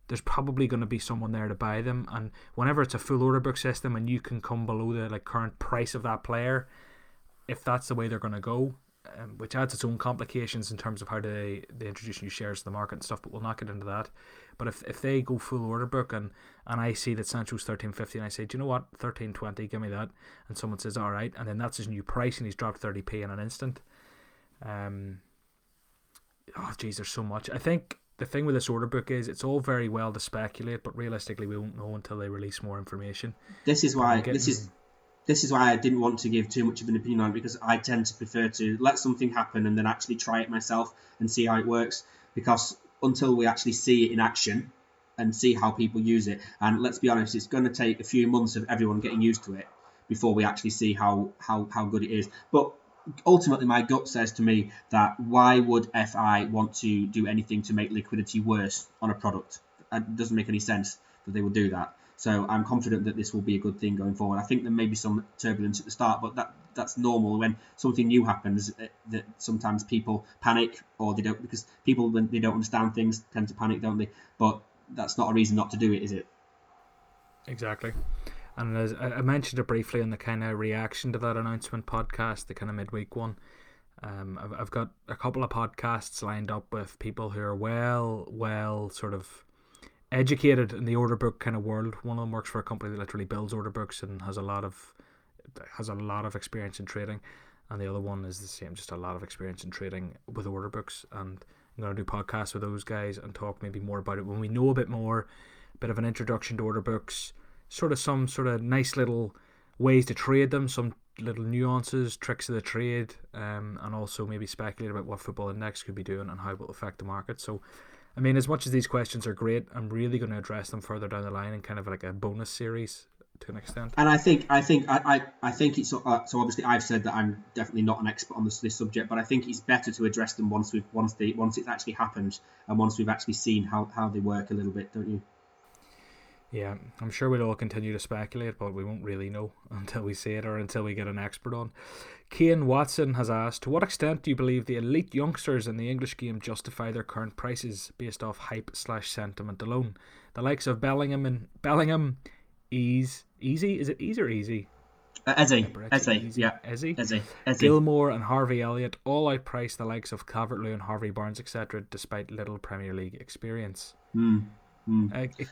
there's probably going to be someone there to buy them. And whenever it's a full order book system and you can come below the like current price of that player, if that's the way they're going to go, um, which adds its own complications in terms of how they, they introduce new shares to the market and stuff, but we'll not get into that. But if, if they go full order book and, and I see that Sancho's thirteen fifty and I say, Do you know what? Thirteen twenty, give me that and someone says, Alright, and then that's his new price and he's dropped thirty P in an instant. Um Oh geez, there's so much. I think the thing with this order book is it's all very well to speculate, but realistically we won't know until they release more information. This is why Getting- this is this is why I didn't want to give too much of an opinion on it because I tend to prefer to let something happen and then actually try it myself and see how it works. Because until we actually see it in action and see how people use it, and let's be honest, it's going to take a few months of everyone getting used to it before we actually see how how, how good it is. But ultimately, my gut says to me that why would FI want to do anything to make liquidity worse on a product? It doesn't make any sense that they would do that. So I'm confident that this will be a good thing going forward. I think there may be some turbulence at the start, but that that's normal when something new happens. Eh, that sometimes people panic or they don't because people when they don't understand things tend to panic, don't they? But that's not a reason not to do it, is it? Exactly. And as I mentioned it briefly in the kind of reaction to that announcement podcast, the kind of midweek one. Um, I've, I've got a couple of podcasts lined up with people who are well, well, sort of educated in the order book kind of world. One of them works for a company that literally builds order books and has a lot of has a lot of experience in trading, and the other one is the same, just a lot of experience in trading with order books. And I'm going to do podcasts with those guys and talk maybe more about it when we know a bit more, a bit of an introduction to order books, sort of some sort of nice little ways to trade them, some little nuances, tricks of the trade, um, and also maybe speculate about what Football Index could be doing and how it will affect the market. So I mean, as much as these questions are great, I'm really going to address them further down the line in kind of like a bonus series to an extent. And I think, I think, I, I, I think it's uh, so. Obviously, I've said that I'm definitely not an expert on this, this subject, but I think it's better to address them once we've once they once it's actually happened and once we've actually seen how how they work a little bit, don't you? Yeah, I'm sure we'll all continue to speculate, but we won't really know until we see it or until we get an expert on. Kane Watson has asked, To what extent do you believe the elite youngsters in the English game justify their current prices based off hype slash sentiment alone? The likes of Bellingham and Bellingham, Ease, Easy, is it Ease or Easy? Uh, Eze, Eze, yeah, Eze, Eze. Gilmour and Harvey Elliott all outprice the likes of Calvert-Lewin and Harvey Barnes, etc., despite little Premier League experience. Mm, mm. Uh, it,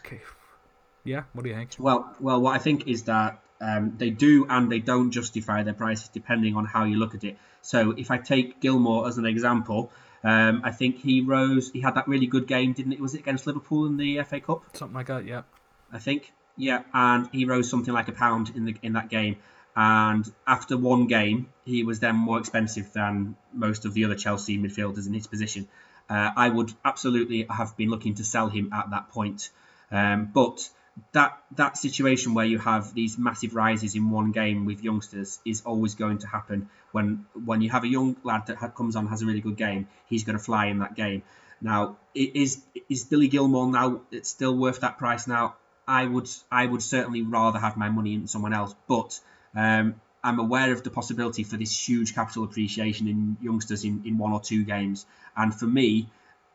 yeah, what do you think? Well, well, what I think is that um, they do and they don't justify their prices depending on how you look at it. So if I take Gilmour as an example, um, I think he rose. He had that really good game, didn't it? Was it against Liverpool in the FA Cup? Something like that, yeah. I think, yeah. And he rose something like a pound in the in that game. And after one game, he was then more expensive than most of the other Chelsea midfielders in his position. Uh, I would absolutely have been looking to sell him at that point, um, but that that situation where you have these massive rises in one game with youngsters is always going to happen. When when you have a young lad that comes on has a really good game he's going to fly in that game. Now is is Billy Gilmour now it's still worth that price? Now I would I would certainly rather have my money in someone else but um, I'm aware of the possibility for this huge capital appreciation in youngsters in, in one or two games. And for me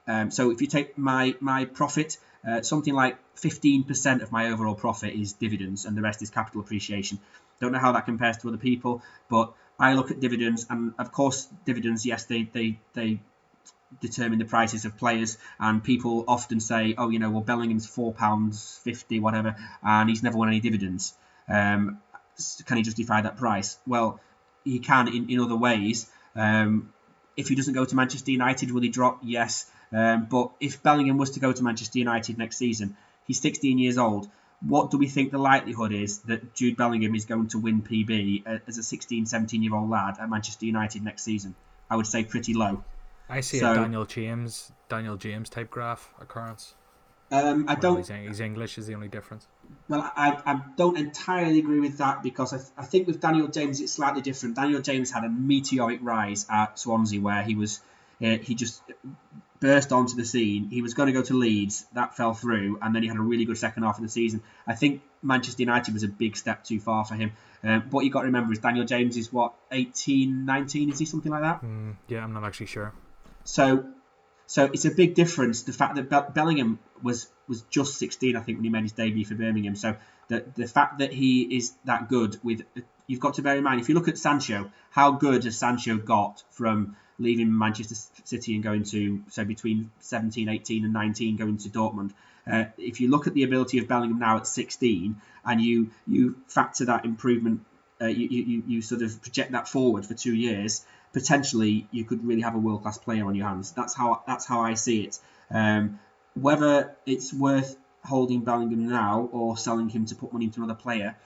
um, so if you take my my profit uh, something like 15% of my overall profit is dividends and the rest is capital appreciation. Don't know how that compares to other people, but I look at dividends and of course dividends, yes, they they they determine the prices of players and people often say, oh, you know, well Bellingham's four pounds fifty, whatever, and he's never won any dividends. Um, can he justify that price? Well, he can in, in other ways. Um, if he doesn't go to Manchester United, will he drop? Yes. Um, but if Bellingham was to go to Manchester United next season, he's 16 years old. What do we think the likelihood is that Jude Bellingham is going to win PB as a 16, 17 year old lad at Manchester United next season? I would say pretty low. I see so, a Daniel James, Daniel James type graph occurrence. Um, I don't. He's, English is the only difference. Well, I, I don't entirely agree with that because I, I think with Daniel James it's slightly different. Daniel James had a meteoric rise at Swansea where he was uh, he just burst onto the scene. He was going to go to Leeds, that fell through, and then he had a really good second half of the season. I think Manchester United was a big step too far for him. Um, what you got to remember is Daniel James is what 18, 19, is he something like that? Mm, yeah, I'm not actually sure. So, so it's a big difference. The fact that Be- Bellingham was was just 16, I think, when he made his debut for Birmingham. So the the fact that he is that good with you've got to bear in mind if you look at Sancho, how good has Sancho got from leaving Manchester City and going to, so between 17, 18, and 19, going to Dortmund. Uh, if you look at the ability of Bellingham now at 16 and you you factor that improvement, uh, you, you, you sort of project that forward for two years, potentially you could really have a world class player on your hands. That's how that's how I see it. Um, whether it's worth holding Bellingham now or selling him to put money into another player,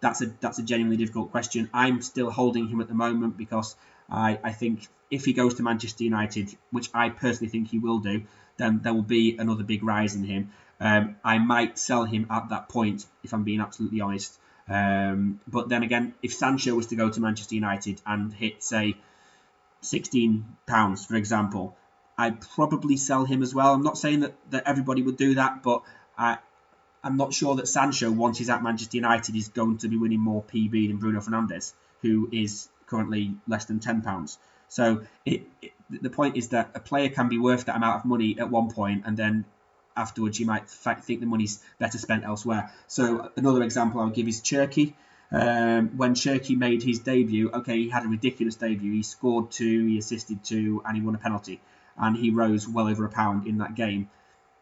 that's a that's a genuinely difficult question. I'm still holding him at the moment because I, I think if he goes to Manchester United, which I personally think he will do, then there will be another big rise in him. Um, I might sell him at that point if I'm being absolutely honest. Um, but then again, if Sancho was to go to Manchester United and hit say 16 pounds, for example, I'd probably sell him as well. I'm not saying that, that everybody would do that, but I, I'm not sure that Sancho, once he's at Manchester United, is going to be winning more PB than Bruno Fernandes, who is currently less than ten pounds. So it, it, the point is that a player can be worth that amount of money at one point, and then afterwards you might think the money's better spent elsewhere. So another example I'll give is Cherki. Um, when Cherki made his debut, okay, he had a ridiculous debut. He scored two, he assisted two, and he won a penalty, and he rose well over a pound in that game.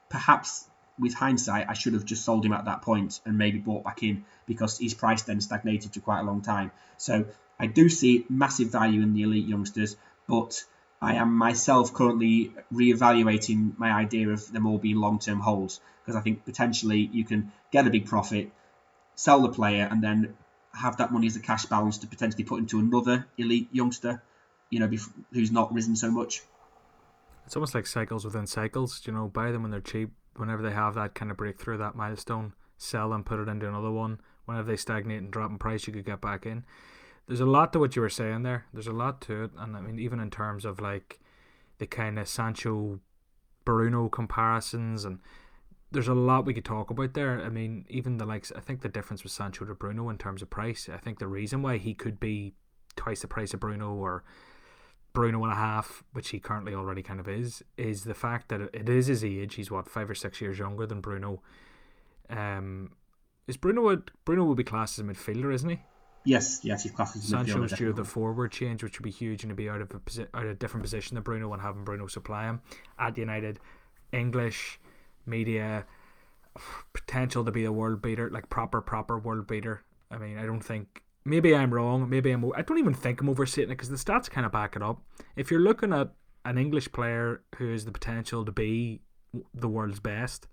Perhaps with hindsight, I should have just sold him at that point and maybe bought back in because his price then stagnated for quite a long time. So I do see massive value in the elite youngsters, but I am myself currently re-evaluating my idea of them all being long-term holds because I think potentially you can get a big profit, sell the player, and then have that money as a cash balance to potentially put into another elite youngster, you know, who's not risen so much. It's almost like cycles within cycles. You know, buy them when they're cheap. Whenever they have that kind of breakthrough, that milestone, sell them, put it into another one. Whenever they stagnate and drop in price, you could get back in there's a lot to what you were saying there. There's a lot to it, and I mean, even in terms of like the kind of Sancho Bruno comparisons, and there's a lot we could talk about there. I mean, even the likes, I think the difference with Sancho to Bruno in terms of price, I think the reason why he could be twice the price of Bruno or Bruno and a half, which he currently already kind of is, is the fact that it is his age. He's what five or six years younger than Bruno. Um, is Bruno a, Bruno will be classed as a midfielder, isn't he? Yes, yes, he's classed as Sancho's due the forward change, which would be huge, and to be out of a posi- out of a different position than Bruno and having Bruno supply him at United. English media potential to be a world beater, like proper proper world beater. I mean, I don't think. Maybe I'm wrong. Maybe I'm. I don't even think I'm overstating it because the stats kind of back it up. If you're looking at an English player who has the potential to be the world's best,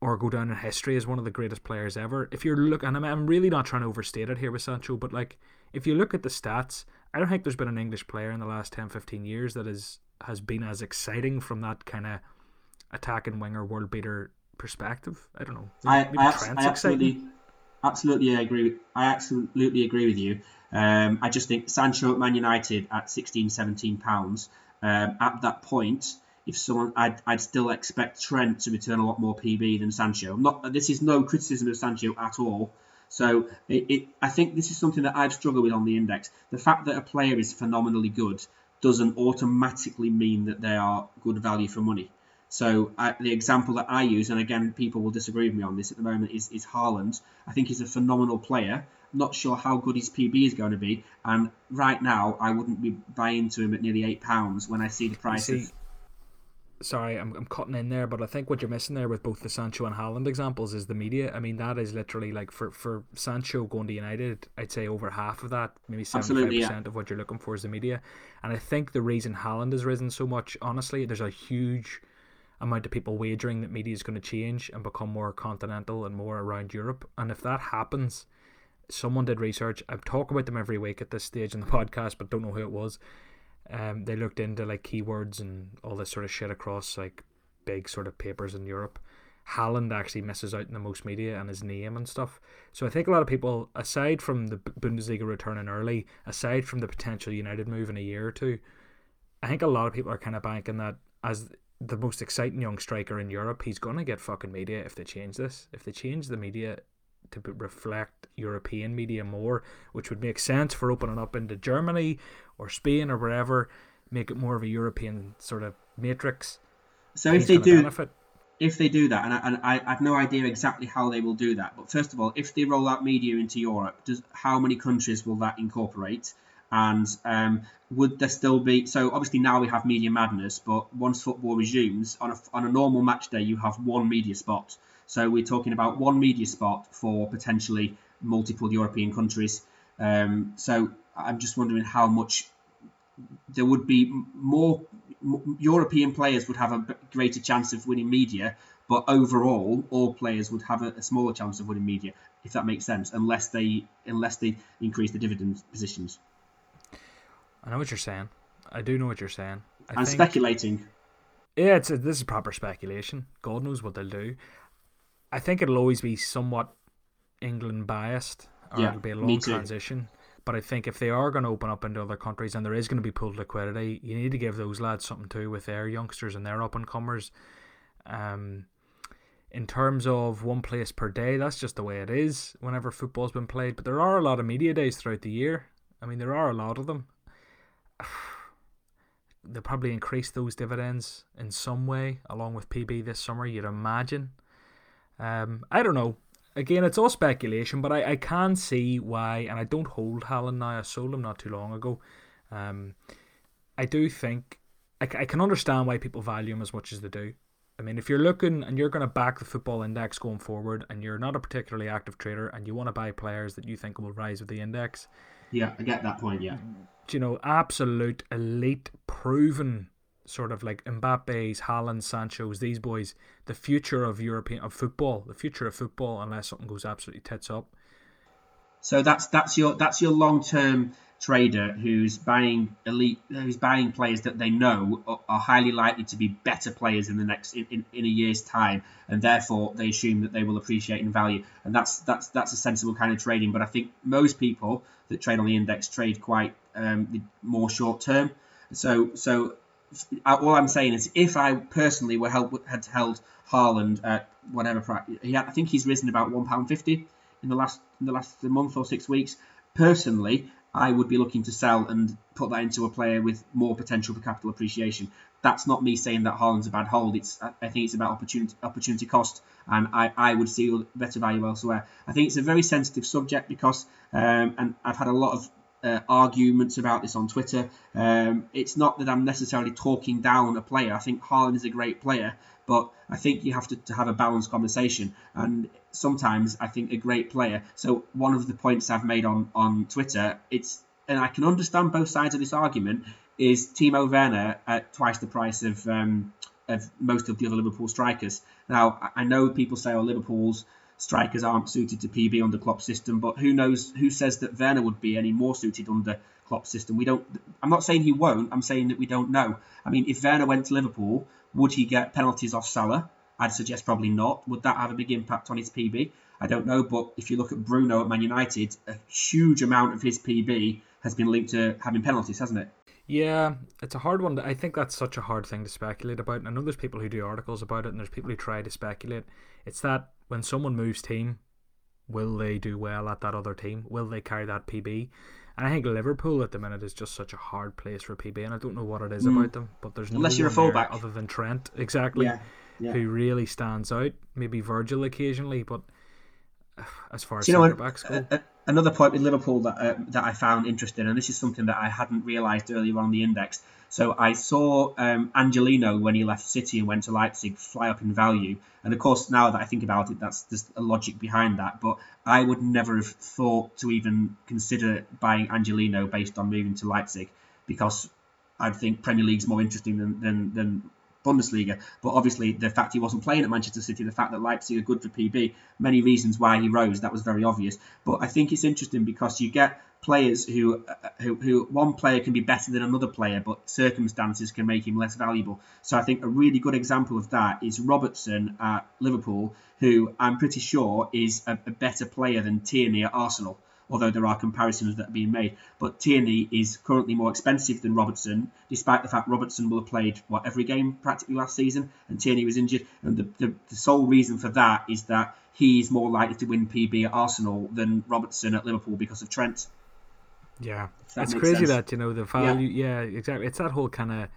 or go down in history as one of the greatest players ever. If you're looking, I'm, I'm really not trying to overstate it here with Sancho, but like if you look at the stats, I don't think there's been an English player in the last 10, 15 years that is has been as exciting from that kind of attacking winger world beater perspective. I don't know. I, I, I absolutely, absolutely agree. I absolutely agree with you. Um, I just think Sancho at Man United at 16, 17 pounds um, at that point if someone I'd, I'd still expect Trent to return a lot more PB than Sancho. not this is no criticism of Sancho at all. So it, it, I think this is something that I've struggled with on the index. The fact that a player is phenomenally good doesn't automatically mean that they are good value for money. So I, the example that I use, and again, people will disagree with me on this at the moment, is, is Haaland. I think he's a phenomenal player. I'm not sure how good his PB is going to be, and right now I wouldn't be buying into him at nearly eight pounds when I see the price see, of sorry, I'm, I'm cutting in there, but I think what you're missing there with both the Sancho and Haaland examples is the media. I mean, that is literally like for, for Sancho going to United, I'd say over half of that, maybe 75% yeah. of what you're looking for is the media. And I think the reason Haaland has risen so much, honestly, there's a huge amount of people wagering that media is going to change and become more continental and more around Europe. And if that happens, someone did research. I've talked about them every week at this stage in the podcast, but don't know who it was um, they looked into like keywords and all this sort of shit across like big sort of papers in Europe. Haaland actually misses out in the most media and his name and stuff. So I think a lot of people, aside from the Bundesliga returning early, aside from the potential United move in a year or two, I think a lot of people are kind of banking that as the most exciting young striker in Europe, he's to get fucking media if they change this. If they change the media to reflect European media more, which would make sense for opening up into Germany or Spain or wherever, make it more of a European sort of matrix. So if they do, benefit. if they do that, and, I, and I, I, have no idea exactly how they will do that, but first of all, if they roll out media into Europe, does how many countries will that incorporate? And um, would there still be? So obviously now we have media madness, but once football resumes on a on a normal match day, you have one media spot. So we're talking about one media spot for potentially multiple European countries. Um, so I'm just wondering how much there would be more European players would have a greater chance of winning media, But overall, all players would have a, a smaller chance of winning media, if that makes sense, unless they unless they increase the dividend positions. I know what you're saying. I do know what you're saying. I I'm think, speculating. Yeah, it's a, this is proper speculation. God knows what they'll do. I think it'll always be somewhat England biased, or yeah, it'll be a long transition. But I think if they are going to open up into other countries and there is going to be pooled liquidity, you need to give those lads something too with their youngsters and their up and comers. Um, in terms of one place per day, that's just the way it is whenever football's been played. But there are a lot of media days throughout the year. I mean, there are a lot of them. They'll probably increase those dividends in some way along with PB this summer, you'd imagine. Um, I don't know again, it's all speculation, but I, I can see why, and I don't hold Haaland now. I sold him not too long ago. Um, I do think I, I can understand why people value him as much as they do. I mean, if you're looking and you're going to back the football index going forward, and you're not a particularly active trader, and you want to buy players that you think will rise with the index, yeah, I get that point. Yeah, you know, absolute elite, proven sort of like Mbappe's, Haaland, Sancho's, these boys, the future of European of football, the future of football, unless something goes absolutely tits up. So that's that's your that's your long term trader who's buying elite, who's buying players that they know are, are highly likely to be better players in the next in, in, in, a year's time, and therefore they assume that they will appreciate in value, and that's that's that's a sensible kind of trading. But I think most people that trade on the index trade quite um, more short term. So so all I'm saying is, if I personally were held, had held Haaland at whatever price, I think he's risen about one pound fifty in the last in the last month or six weeks. Personally, I would be looking to sell and put that into a player with more potential for capital appreciation. That's not me saying that Haaland's a bad hold. It's I think it's about opportunity opportunity cost, and I, I would see better value elsewhere. I think it's a very sensitive subject because, um, and I've had a lot of uh, arguments about this on Twitter. Um, it's not that I'm necessarily talking down a player. I think Haaland is a great player, but I think you have to, to have a balanced conversation. And sometimes I think a great player. So one of the points I've made on on Twitter, it's and I can understand both sides of this argument. Is Timo Werner at twice the price of um, of most of the other Liverpool strikers? Now I know people say, "Oh, Liverpool's." Strikers aren't suited to PB under Klopp's system. But who knows? Who says that Werner would be any more suited under Klopp's system? We don't. I'm not saying he won't. I'm saying that we don't know. I mean, if Werner went to Liverpool, would he get penalties off Salah? I'd suggest probably not. Would that have a big impact on his PB? I don't know. But if you look at Bruno at Man United, a huge amount of his PB has been linked to having penalties, hasn't it? Yeah, it's a hard one. I think that's such a hard thing to speculate about. I know there's people who do articles about it, and there's people who try to speculate. It's that when someone moves team, will they do well at that other team? Will they carry that PB? And I think Liverpool at the minute is just such a hard place for PB, and I don't know what it is mm. about them. But there's no unless no you're a fullback other than Trent, exactly, yeah. Yeah. who really stands out. Maybe Virgil occasionally, but as far as centre backs go. Uh, another point with Liverpool that uh, that I found interesting, and this is something that I hadn't realised earlier on the index. So I saw um, Angelino when he left City and went to Leipzig fly up in value, and of course now that I think about it, that's just a logic behind that. But I would never have thought to even consider buying Angelino based on moving to Leipzig because I think Premier League's more interesting than, than, than Bundesliga. But obviously, the fact he wasn't playing at Manchester City, the fact that Leipzig are good for PB, many reasons why he rose. That was very obvious. But I think it's interesting because you get players who, uh, who, who one player can be better than another player, but circumstances can make him less valuable. So I think a really good example of that is Robertson at Liverpool, who I'm pretty sure is a, a better player than Tierney at Arsenal although there are comparisons that are being made. But Tierney is currently more expensive than Robertson, despite the fact Robertson will have played what every game practically last season, and Tierney was injured. And the, the, the sole reason for that is that he's more likely to win PB at Arsenal than Robertson at Liverpool because of Trent. Yeah, it's crazy sense. that you know the value. Yeah, yeah exactly. It's that whole kind of,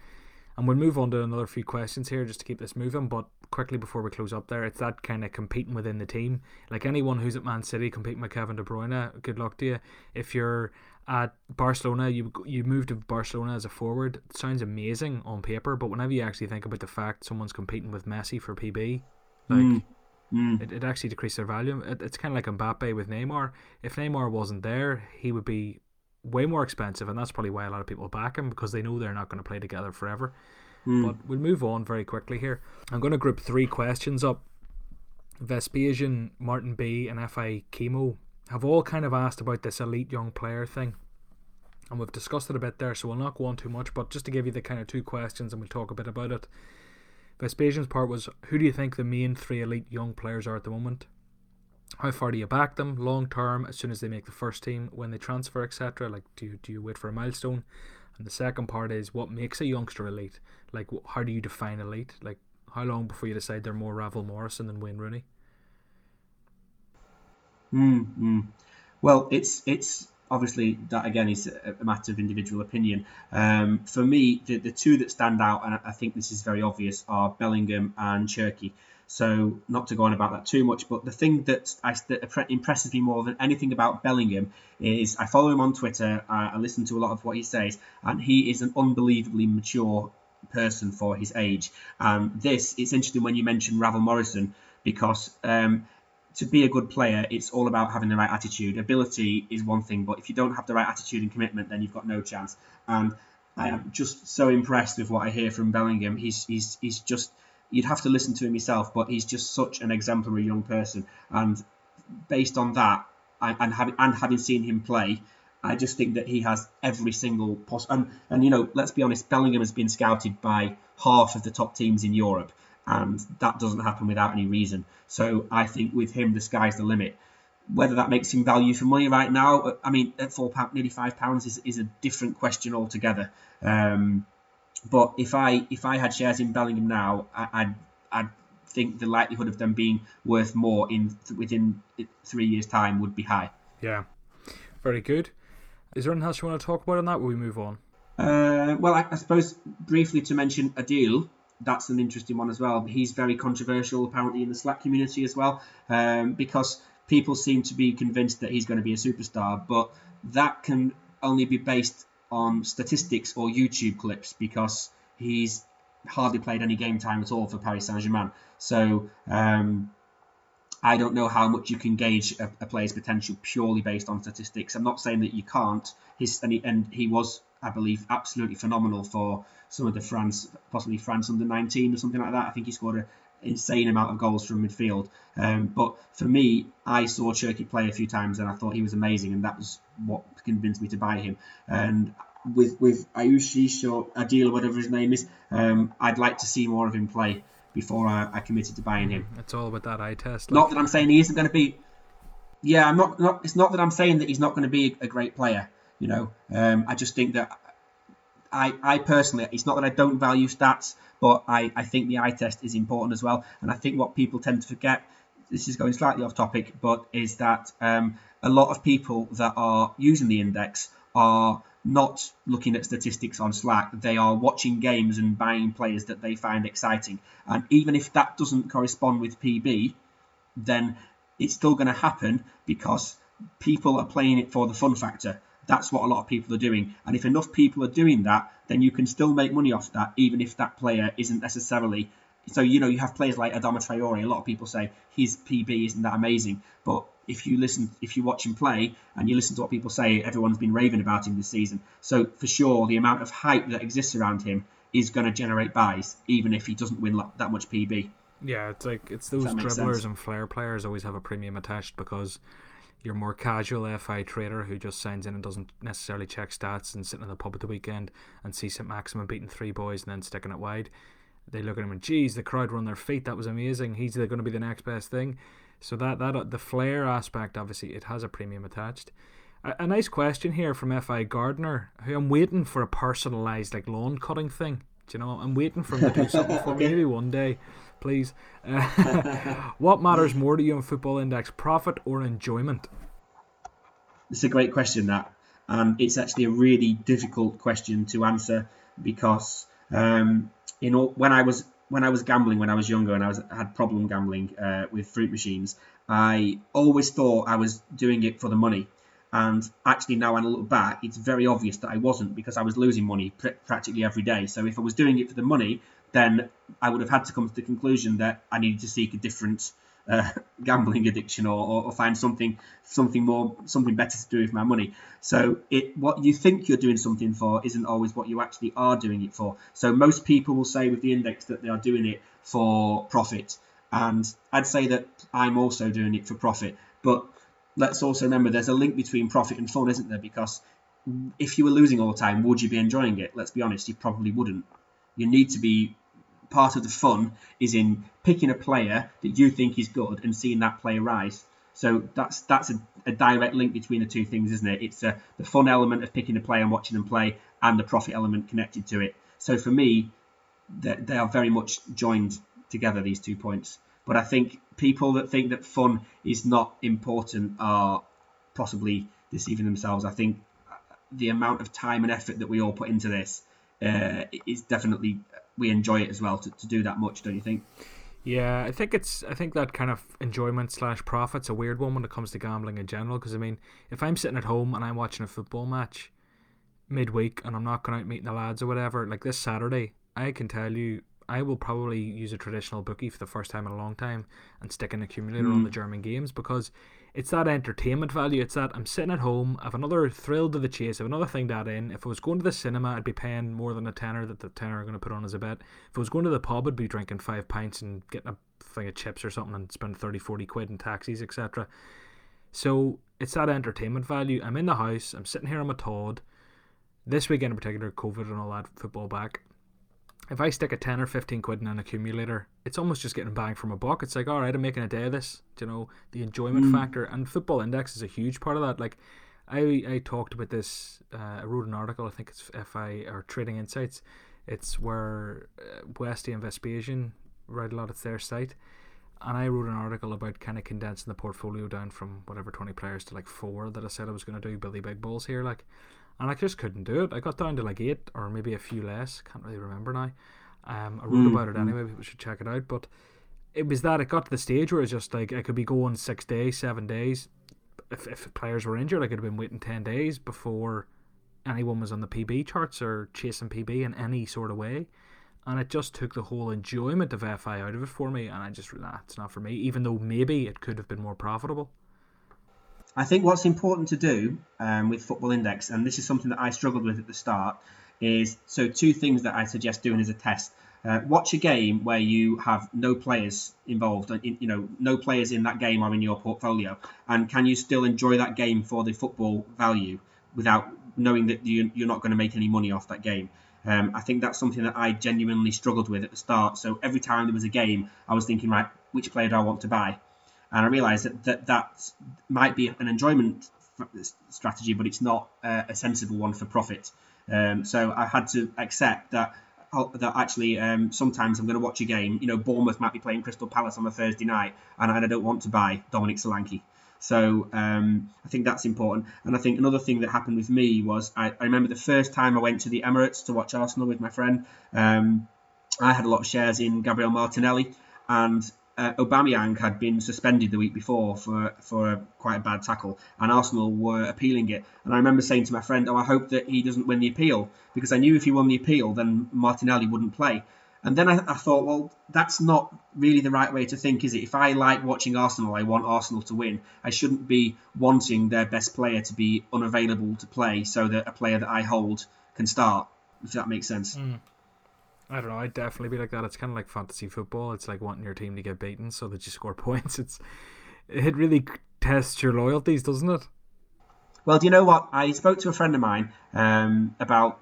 and we'll move on to another few questions here just to keep this moving. But quickly before we close up there, it's that kind of competing within the team. Like anyone who's at Man City competing with Kevin De Bruyne, good luck to you. If you're at Barcelona, you you move to Barcelona as a forward. It sounds amazing on paper, but whenever you actually think about the fact someone's competing with Messi for PB, like. Mm. Mm. It, it actually decreased their value. It, it's kind of like Mbappe with Neymar. If Neymar wasn't there, he would be way more expensive, and that's probably why a lot of people back him because they know they're not going to play together forever. Mm. But we'll move on very quickly here. I'm going to group three questions up. Vespasian, Martin B, and FI Chemo have all kind of asked about this elite young player thing. And we've discussed it a bit there, so we'll not go on too much. But just to give you the kind of two questions, and we'll talk a bit about it. Vespasian's part was Who do you think the main three elite young players are at the moment? How far do you back them long term as soon as they make the first team, when they transfer, etc.? Like, do you, do you wait for a milestone? And the second part is what makes a youngster elite? Like, how do you define elite? Like, how long before you decide they're more Ravel Morrison than Wayne Rooney? Mm, Well, it's it's obviously that again is a, matter of individual opinion. Um, for me, the, the two that stand out, and I think this is very obvious, are Bellingham and Cherki. So not to go on about that too much, but the thing that, I, that impresses me more than anything about Bellingham is I follow him on Twitter. I, I listen to a lot of what he says, and he is an unbelievably mature person for his age. And this, it's interesting when you mention Ravel Morrison because um, to be a good player, it's all about having the right attitude. Ability is one thing, but if you don't have the right attitude and commitment, then you've got no chance. And I am just so impressed with what I hear from Bellingham. He's he's he's just you'd have to listen to him yourself, but he's just such an exemplary young person. And based on that, and having and having seen him play, I just think that he has every single possible. And, and you know, let's be honest, Bellingham has been scouted by half of the top teams in Europe and that doesn't happen without any reason. So I think with him, the sky's the limit. Whether that makes him value for money right now, I mean, at four pound, nearly five pounds is, is a different question altogether. Um, but if I if I had shares in Bellingham now, I, I'd I'd think the likelihood of them being worth more in within three years' time would be high. Yeah, very good. Is there anything else you want to talk about on that? Will we move on? Uh, well, I, I, suppose briefly to mention Adil, that's an interesting one as well. He's very controversial apparently in the Slack community as well, um, because people seem to be convinced that he's going to be a superstar, but that can only be based on statistics or YouTube clips because he's hardly played any game time at all for Paris Saint Germain. So um, I don't know how much you can gauge a, a, player's potential purely based on statistics. I'm not saying that you can't. His and he, and he was, I believe, absolutely phenomenal for some of the France, possibly France under 19 or something like that. I think he scored an insane amount of goals from midfield. Um, but for me, I saw Cherki play a few times and I thought he was amazing, and that was what convinced me to buy him. And with with Aouchiche or Adil or whatever his name is, um, I'd like to see more of him play before I, I committed to buying him. It's all about that eye test. Like. Not that I'm saying he isn't going to be. Yeah, I'm not, not. It's not that I'm saying that he's not going to be a, a great player. You know, um, I just think that I, I personally, it's not that I don't value stats, but I, I think the eye test is important as well. And I think what people tend to forget, this is going slightly off topic, but is that um, a lot of people that are using the index are not looking at statistics on Slack. They are watching games and buying players that they find exciting. And even if that doesn't correspond with PB, then it's still going to happen because people are playing it for the fun factor. That's what a lot of people are doing. And if enough people are doing that, then you can still make money off that, even if that player isn't necessarily. So, you know, you have players like Adama Traore. A lot of people say his PB isn't that amazing. But if you listen, if you watch him play and you listen to what people say, everyone's been raving about him this season. So, for sure, the amount of hype that exists around him is going to generate buys, even if he doesn't win that much PB. Yeah, it's like it's those dribblers sense? and flair players always have a premium attached because your more casual FI trader who just signs in and doesn't necessarily check stats and sitting in the pub at the weekend and sees St Maximin beating three boys and then sticking it wide, they look at him and geez, the crowd were on their feet. That was amazing. He's going to be the next best thing. So that that uh, the flair aspect, obviously, it has a premium attached. A, a nice question here from Fi Gardner, who I'm waiting for a personalised like lawn cutting thing. Do you know? I'm waiting for him to do something for me maybe one day please. Uh, what matters more to you in Football Index, profit or enjoyment? It's a great question, that. Um, it's actually a really difficult question to answer because um, in all, when I was when I was gambling when I was younger and I was had problem gambling uh, with fruit machines, I always thought I was doing it for the money. And actually, now when I look back, it's very obvious that I wasn't because I was losing money pr- practically every day. So if I was doing it for the money, then I would have had to come to the conclusion that I needed to seek a different uh, gambling addiction or, or, or, find something something more something better to do with my money. So it what you think you're doing something for isn't always what you actually are doing it for. So most people will say with the index that they are doing it for profit, and I'd say that I'm also doing it for profit. But let's also remember there's a link between profit and fun, isn't there? Because if you were losing all the time, would you be enjoying it? Let's be honest, you probably wouldn't. You need to be part of the fun is in picking a player that you think is good and seeing that player rise. So that's that's a, a direct link between the two things, isn't it? It's uh, the fun element of picking a player and watching them play, and the profit element connected to it. So for me, they, they are very much joined together these two points. But I think people that think that fun is not important are possibly deceiving themselves. I think the amount of time and effort that we all put into this uh, is definitely we enjoy it as well to, to do that much, don't you think? Yeah, I think it's I think that kind of enjoyment slash profit's a weird one when it comes to gambling in general. Because I mean, if I'm sitting at home and I'm watching a football match midweek and I'm not going out meeting the lads or whatever, like this Saturday, I can tell you I will probably use a traditional bookie for the first time in a long time and stick an accumulator mm. on the hmm. German games because it's that entertainment value. It's that I'm sitting at home, I have another thrill to the chase, I have another thing to add in. If I was going to the cinema, I'd be paying more than a tenner that the tenner are going to put on as a bet. If I was going to the pub, I'd be drinking five pints and getting a thing of chips or something and spend 30, 40 quid in taxis, etc. So it's that entertainment value. I'm in the house, I'm sitting here on my Todd. This weekend in particular, COVID and all that, football back if I stick a 10 or 15 quid in an accumulator, it's almost just getting bang from a buck. It's like, all right, I'm making a day of this. Do You know, the enjoyment mm. factor. And Football Index is a huge part of that. Like, I, I talked about this, uh, I wrote an article, I think it's FI or Trading Insights. It's where uh, Westy and Vespasian write a lot of their site. And I wrote an article about kind of condensing the portfolio down from whatever 20 players to like four that I said I was going to do Billy Big Balls here. Like, and I just couldn't do it. I got down to like eight or maybe a few less. Can't really remember now. Um, I wrote mm about it anyway. People should check it out. But it was that it got to the stage where it's just like I could be going six days, seven days. If if players were injured, I could have been waiting ten days before anyone was on the PB charts or chasing PB in any sort of way. And it just took the whole enjoyment of FI out of it for me, and I just nah, it's not for me. Even though maybe it could have been more profitable. I think what's important to do um, with Football Index, and this is something that I struggled with at the start, is so two things that I suggest doing as a test. Uh, watch a game where you have no players involved, and you know, no players in that game are in your portfolio, and can you still enjoy that game for the football value without knowing that you, are not going to make any money off that game? Um, I think that's something that I genuinely struggled with at the start. So every time there was a game, I was thinking, right, which player do I want to buy? And I realised that, that that might be an enjoyment strategy, but it's not uh, a sensible one for profit. Um, so I had to accept that that actually um, sometimes I'm going to watch a game. You know, Bournemouth might be playing Crystal Palace on a Thursday night, and I don't want to buy Dominic Solanke. So um, I think that's important. And I think another thing that happened with me was I, I remember the first time I went to the Emirates to watch Arsenal with my friend. Um, I had a lot of shares in Gabriel Martinelli, and uh, Aubameyang had been suspended the week before for for a, quite a bad tackle, and Arsenal were appealing it. And I remember saying to my friend, "Oh, I hope that he doesn't win the appeal because I knew if he won the appeal, then Martinelli wouldn't play." And then I, I thought, well, that's not really the right way to think, is it? If I like watching Arsenal, I want Arsenal to win. I shouldn't be wanting their best player to be unavailable to play so that a player that I hold can start. If that makes sense. Mm. I don't know. I'd definitely be like that. It's kind of like fantasy football. It's like wanting your team to get beaten so that you score points. It's it really tests your loyalties, doesn't it? Well, do you know what? I spoke to a friend of mine um, about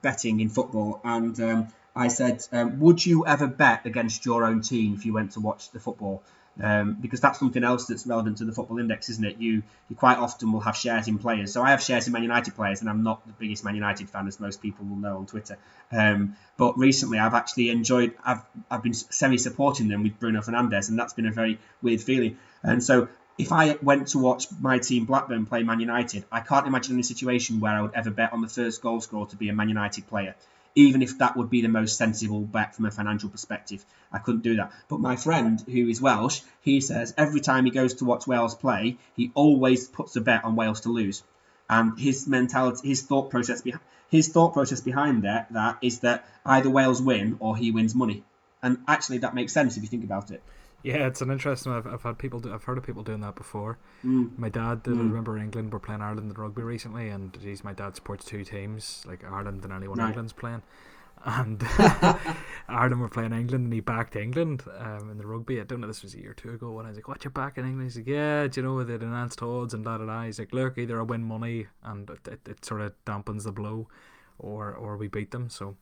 betting in football, and um, I said, um, "Would you ever bet against your own team if you went to watch the football?" Um, because that's something else that's relevant to the football index, isn't it? You you quite often will have shares in players. So I have shares in Man United players, and I'm not the biggest Man United fan, as most people will know on Twitter. Um, but recently, I've actually enjoyed. I've I've been semi-supporting them with Bruno Fernandes, and that's been a very weird feeling. And so. If I went to watch my team Blackburn play Man United, I can't imagine any situation where I would ever bet on the first goal scorer to be a Man United player even if that would be the most sensible bet from a financial perspective. I couldn't do that. But my friend, who is Welsh, he says every time he goes to watch Wales play, he always puts a bet on Wales to lose. And his mentality, his thought process his thought process behind that that is that either Wales win or he wins money, and actually that makes sense if you think about it. Yeah, it's an interesting. I've, I've had people. Do, I've heard of people doing that before. Mm. My dad did. I Mm. remember England were playing Ireland in rugby recently, and geez, my dad supports two teams, like Ireland and anyone Right. England's playing. And Ireland were playing England, and he backed England um, in the rugby. I don't know. This was a year or two ago. When I was like, "What you backing England?" He's like, "Yeah, do you know with the enhanced odds and da da da." He's like, "Look, either I win money and it, it, it sort of dampens the blow, or or we beat them." So,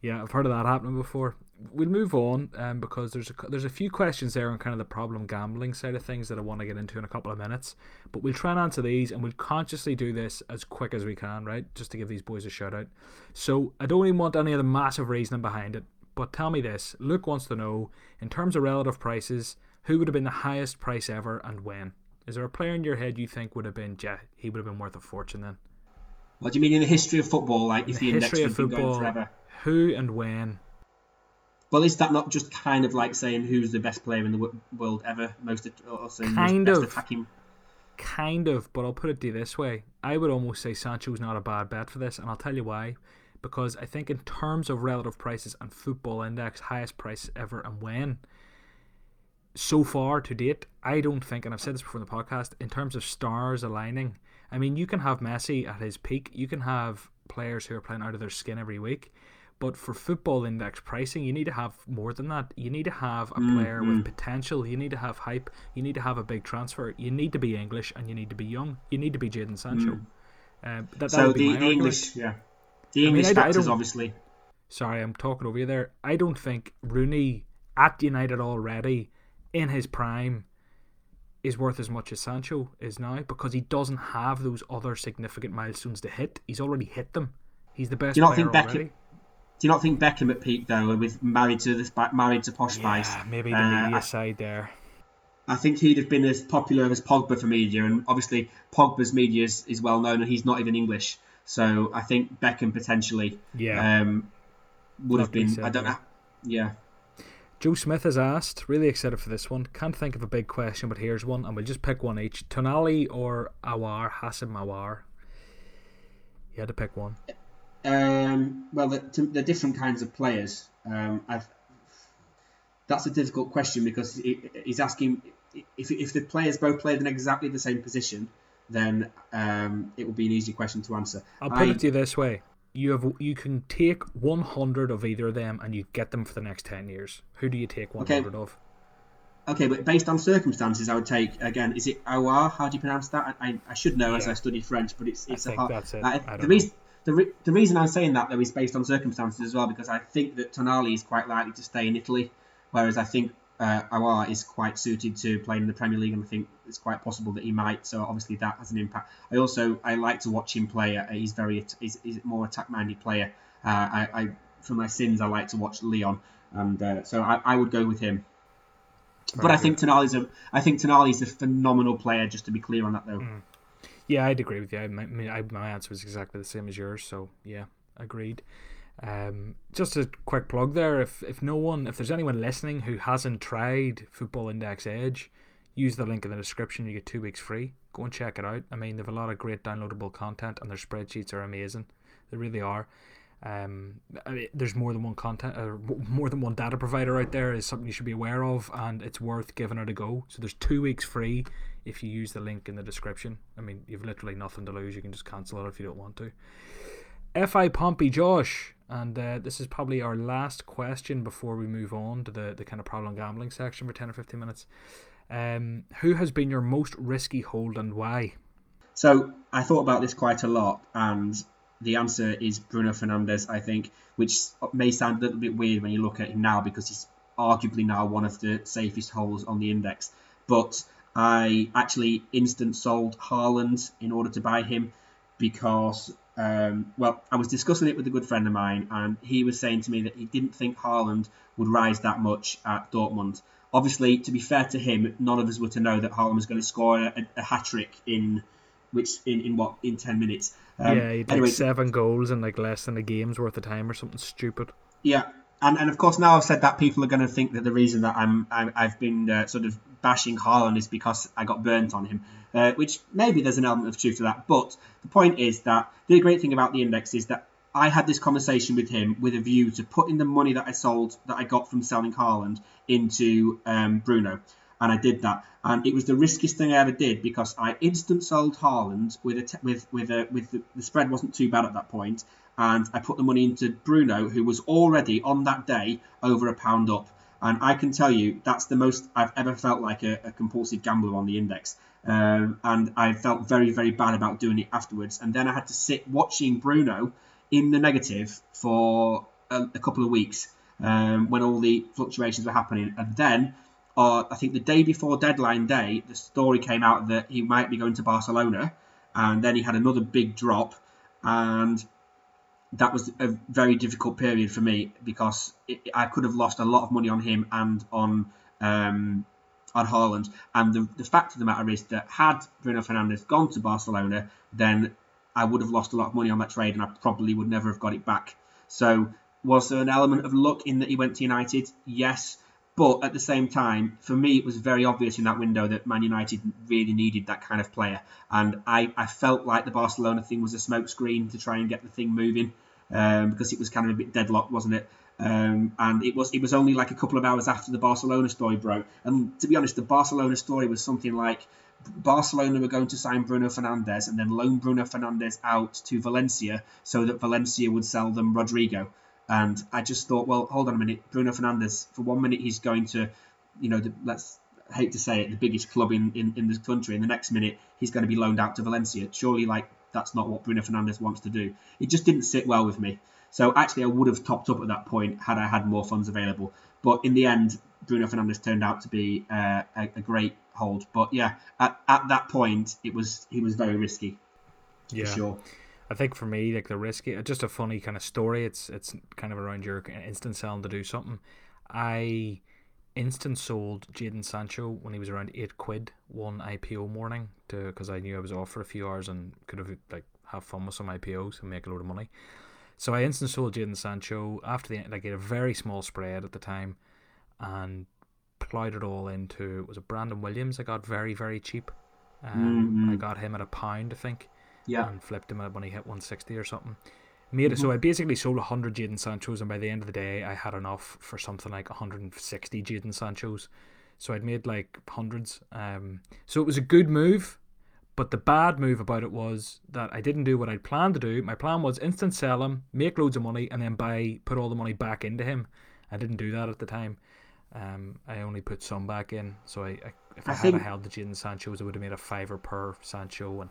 yeah, I've heard of that happening before. We'll move on um, because there's a there's a few questions there on kind of the problem gambling side of things that I want to get into in a couple of minutes. But we'll try and answer these, and we'll consciously do this as quick as we can, right? Just to give these boys a shout out. So I don't even want any of the massive reasoning behind it. But tell me this: Luke wants to know, in terms of relative prices, who would have been the highest price ever and when? Is there a player in your head you think would have been? Yeah, he would have been worth a fortune then. What do you mean in the history of football? Like if The the, index history had of football. forever. Who and when? Well, is that not just kind of like saying who's the best player in the wo- world ever? Most or saying Kind of. attacking. Kind of, but I'll put it to you this way. I would almost say Sancho's not a bad bet for this, and I'll tell you why. Because I think in terms of relative prices and football index, highest price ever and when, so far to date, I don't think, and I've said this before in the podcast, in terms of stars aligning, I mean, you can have Messi at his peak, you can have players who are playing out of their skin every week, but for football index pricing, you need to have more than that. You need to have a mm, player with mm. potential, you need to have hype, you need to have a big transfer, you need to be English, and you need to be young. You need to be Jadon Sancho. Uh, that, So the, the. English, yeah, the mean, English I I factors obviously. Sorry, I'm talking over you there. I don't think Rooney at United already in his prime is worth as much as Sancho is now because he doesn't have those other significant milestones to hit. He's already hit them. He's the best Do you not player think Beckham- already. Do you not think Beckham at peak though, with married to this married to Posh Spice? Maybe the uh, media I- side there. I think he'd have been as popular as Pogba for media, and obviously Pogba's media is, is well known, and he's not even English. So I think Beckham potentially Yeah. um, would have Likely been. said, I don't yeah. know. Yeah. Joe Smith has asked, really excited for this one. Can't think of a big question, but here's one, and we'll just pick one each. Tonali or Aouar, Houssem Aouar. You had to pick one. Um, well, the, to, the different kinds of players. Um, I've, that's a difficult question because he, he's asking if, if the players both played in exactly the same position, then um, it would be an easy question to answer. I'll put I- it to you this way: you have you can take 100 of either of them, and you get them for the next 10 years. Who do you take 100 of? Okay, but based on circumstances, I would take again. Is it Aouar? How do you pronounce that? I, I should know as I study French, but it's it's think a hard. that's it. I the reason the, re- the reason I'm saying that though is based on circumstances as well because I think that Tonali is quite likely to stay in Italy, whereas I think uh, Aouar is quite suited to playing in the Premier League, and I think it's quite possible that he might. So obviously that has an impact. I also I like to watch him play. Uh, he's very he's, he's more attack minded player. Uh, I, I for my sins I like to watch Lyon, and uh, so I, I would go with him. But Very I think Tonali's a I think Tonali's a phenomenal player. Just to be clear on that though. Yeah, I'd agree with you. I, my, my my answer was exactly the same as yours. So yeah, agreed. Um, just a quick plug there. If if no one, if there's anyone listening who hasn't tried Football Index Edge, use the link in the description. You get two weeks free. Go and check it out. I mean, they've a lot of great downloadable content, and their spreadsheets are amazing. They really are. Um, I mean, there's more than one content, or more than one data provider out there. Is something you should be aware of, and it's worth giving it a go. So there's two weeks free if you use the link in the description. I mean, you've literally nothing to lose. You can just cancel it if you don't want to. Fi Pompey Josh, and uh, this is probably our last question before we move on to the, the kind of problem gambling section for 10 or 15 minutes. Um, who has been your most risky hold and why? So I thought about this quite a lot, and the answer is Bruno Fernandes. I think, which may sound a little bit weird when you look at him now because he's arguably now one of the safest holes on the index. But I actually instant sold Haaland in order to buy him because, um, well, I was discussing it with a good friend of mine, and he was saying to me that he didn't think Haaland would rise that much at Dortmund. Obviously, to be fair to him, none of us were to know that Haaland was going to score a, a hat trick in which in, in what in ten minutes. Um, yeah, he'd anyway, seven goals in like less than a game's worth of time or something stupid. Yeah, and and of course now I've said that people are going to think that the reason that I'm, I'm I've been uh, sort of bashing Haaland is because I got burnt on him, uh, which maybe there's an element of truth to that. But the point is that the great thing about the index is that I had this conversation with him with a view to putting the money that I sold that I got from selling Haaland into um, Bruno, and I did that, and it was the riskiest thing I ever did because I instant sold Haaland with a t- with with a with the, the spread wasn't too bad at that point, and I put the money into Bruno, who was already on that day over a pound up. And I can tell you that's the most I've ever felt like a, a compulsive gambler on the index. Um, and I felt very, very bad about doing it afterwards. And then I had to sit watching Bruno in the negative for a, a couple of weeks um, when all the fluctuations were happening. And then, uh, I think the day before deadline day, the story came out that he might be going to Barcelona. And then he had another big drop. And that was a very difficult period for me because it, I could have lost a lot of money on him and on um, on Haaland. And the, the fact of the matter is that had Bruno Fernandes gone to Barcelona, then I would have lost a lot of money on that trade and I probably would never have got it back. So was there an element of luck in that he went to United? Yes. But at the same time, for me, it was very obvious in that window that Man United really needed that kind of player. And I, I felt like the Barcelona thing was a smokescreen to try and get the thing moving um, because it was kind of a bit deadlocked, wasn't it? Um, and it was it was only like a couple of hours after the Barcelona story broke. And to be honest, the Barcelona story was something like Barcelona were going to sign Bruno Fernandes and then loan Bruno Fernandes out to Valencia so that Valencia would sell them Rodrigo. And I just thought, well, hold on a minute. Bruno Fernandes. for one minute, he's going to, you know, the, let's hate to say it, the biggest club in, in, in the country. And the next minute, he's going to be loaned out to Valencia. Surely, like, that's not what Bruno Fernandes wants to do. It just didn't sit well with me. So actually, I would have topped up at that point had I had more funds available. But in the end, Bruno Fernandes turned out to be uh, a, a, great hold. But yeah, at, at that point, it was he was very risky. Yeah. sure. I think for me, like the risky, just a funny kind of story. It's it's kind of around your instant selling to do something. I instant sold Jadon Sancho when he was around eight quid one IPO morning to because I knew I was off for a few hours and could have like have fun with some IPOs and make a load of money. So I instant sold Jadon Sancho after the like a very small spread at the time, and plowed it all into was it Brandon Williams? I got very very cheap. Um, mm-hmm. I got him at a pound, I think yeah. and flipped him when he hit 160 or something. Made it mm-hmm. so I basically sold 100 Jadon Sanchos, and by the end of the day, I had enough for something like 160 Jadon Sanchos. So I'd made like hundreds. Um, so it was a good move, but the bad move about it was that I didn't do what I'd planned to do. My plan was instant sell him, make loads of money, and then buy, put all the money back into him. I didn't do that at the time. Um, I only put some back in. So I, I if I, I had held the Jadon Sanchos, I would have made a fiver per Sancho and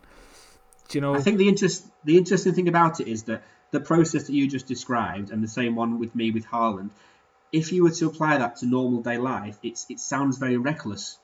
do you know? I think the interest the interesting thing about it is that the process that you just described, and the same one with me with Haaland, if you were to apply that to normal day life, it's it sounds very reckless,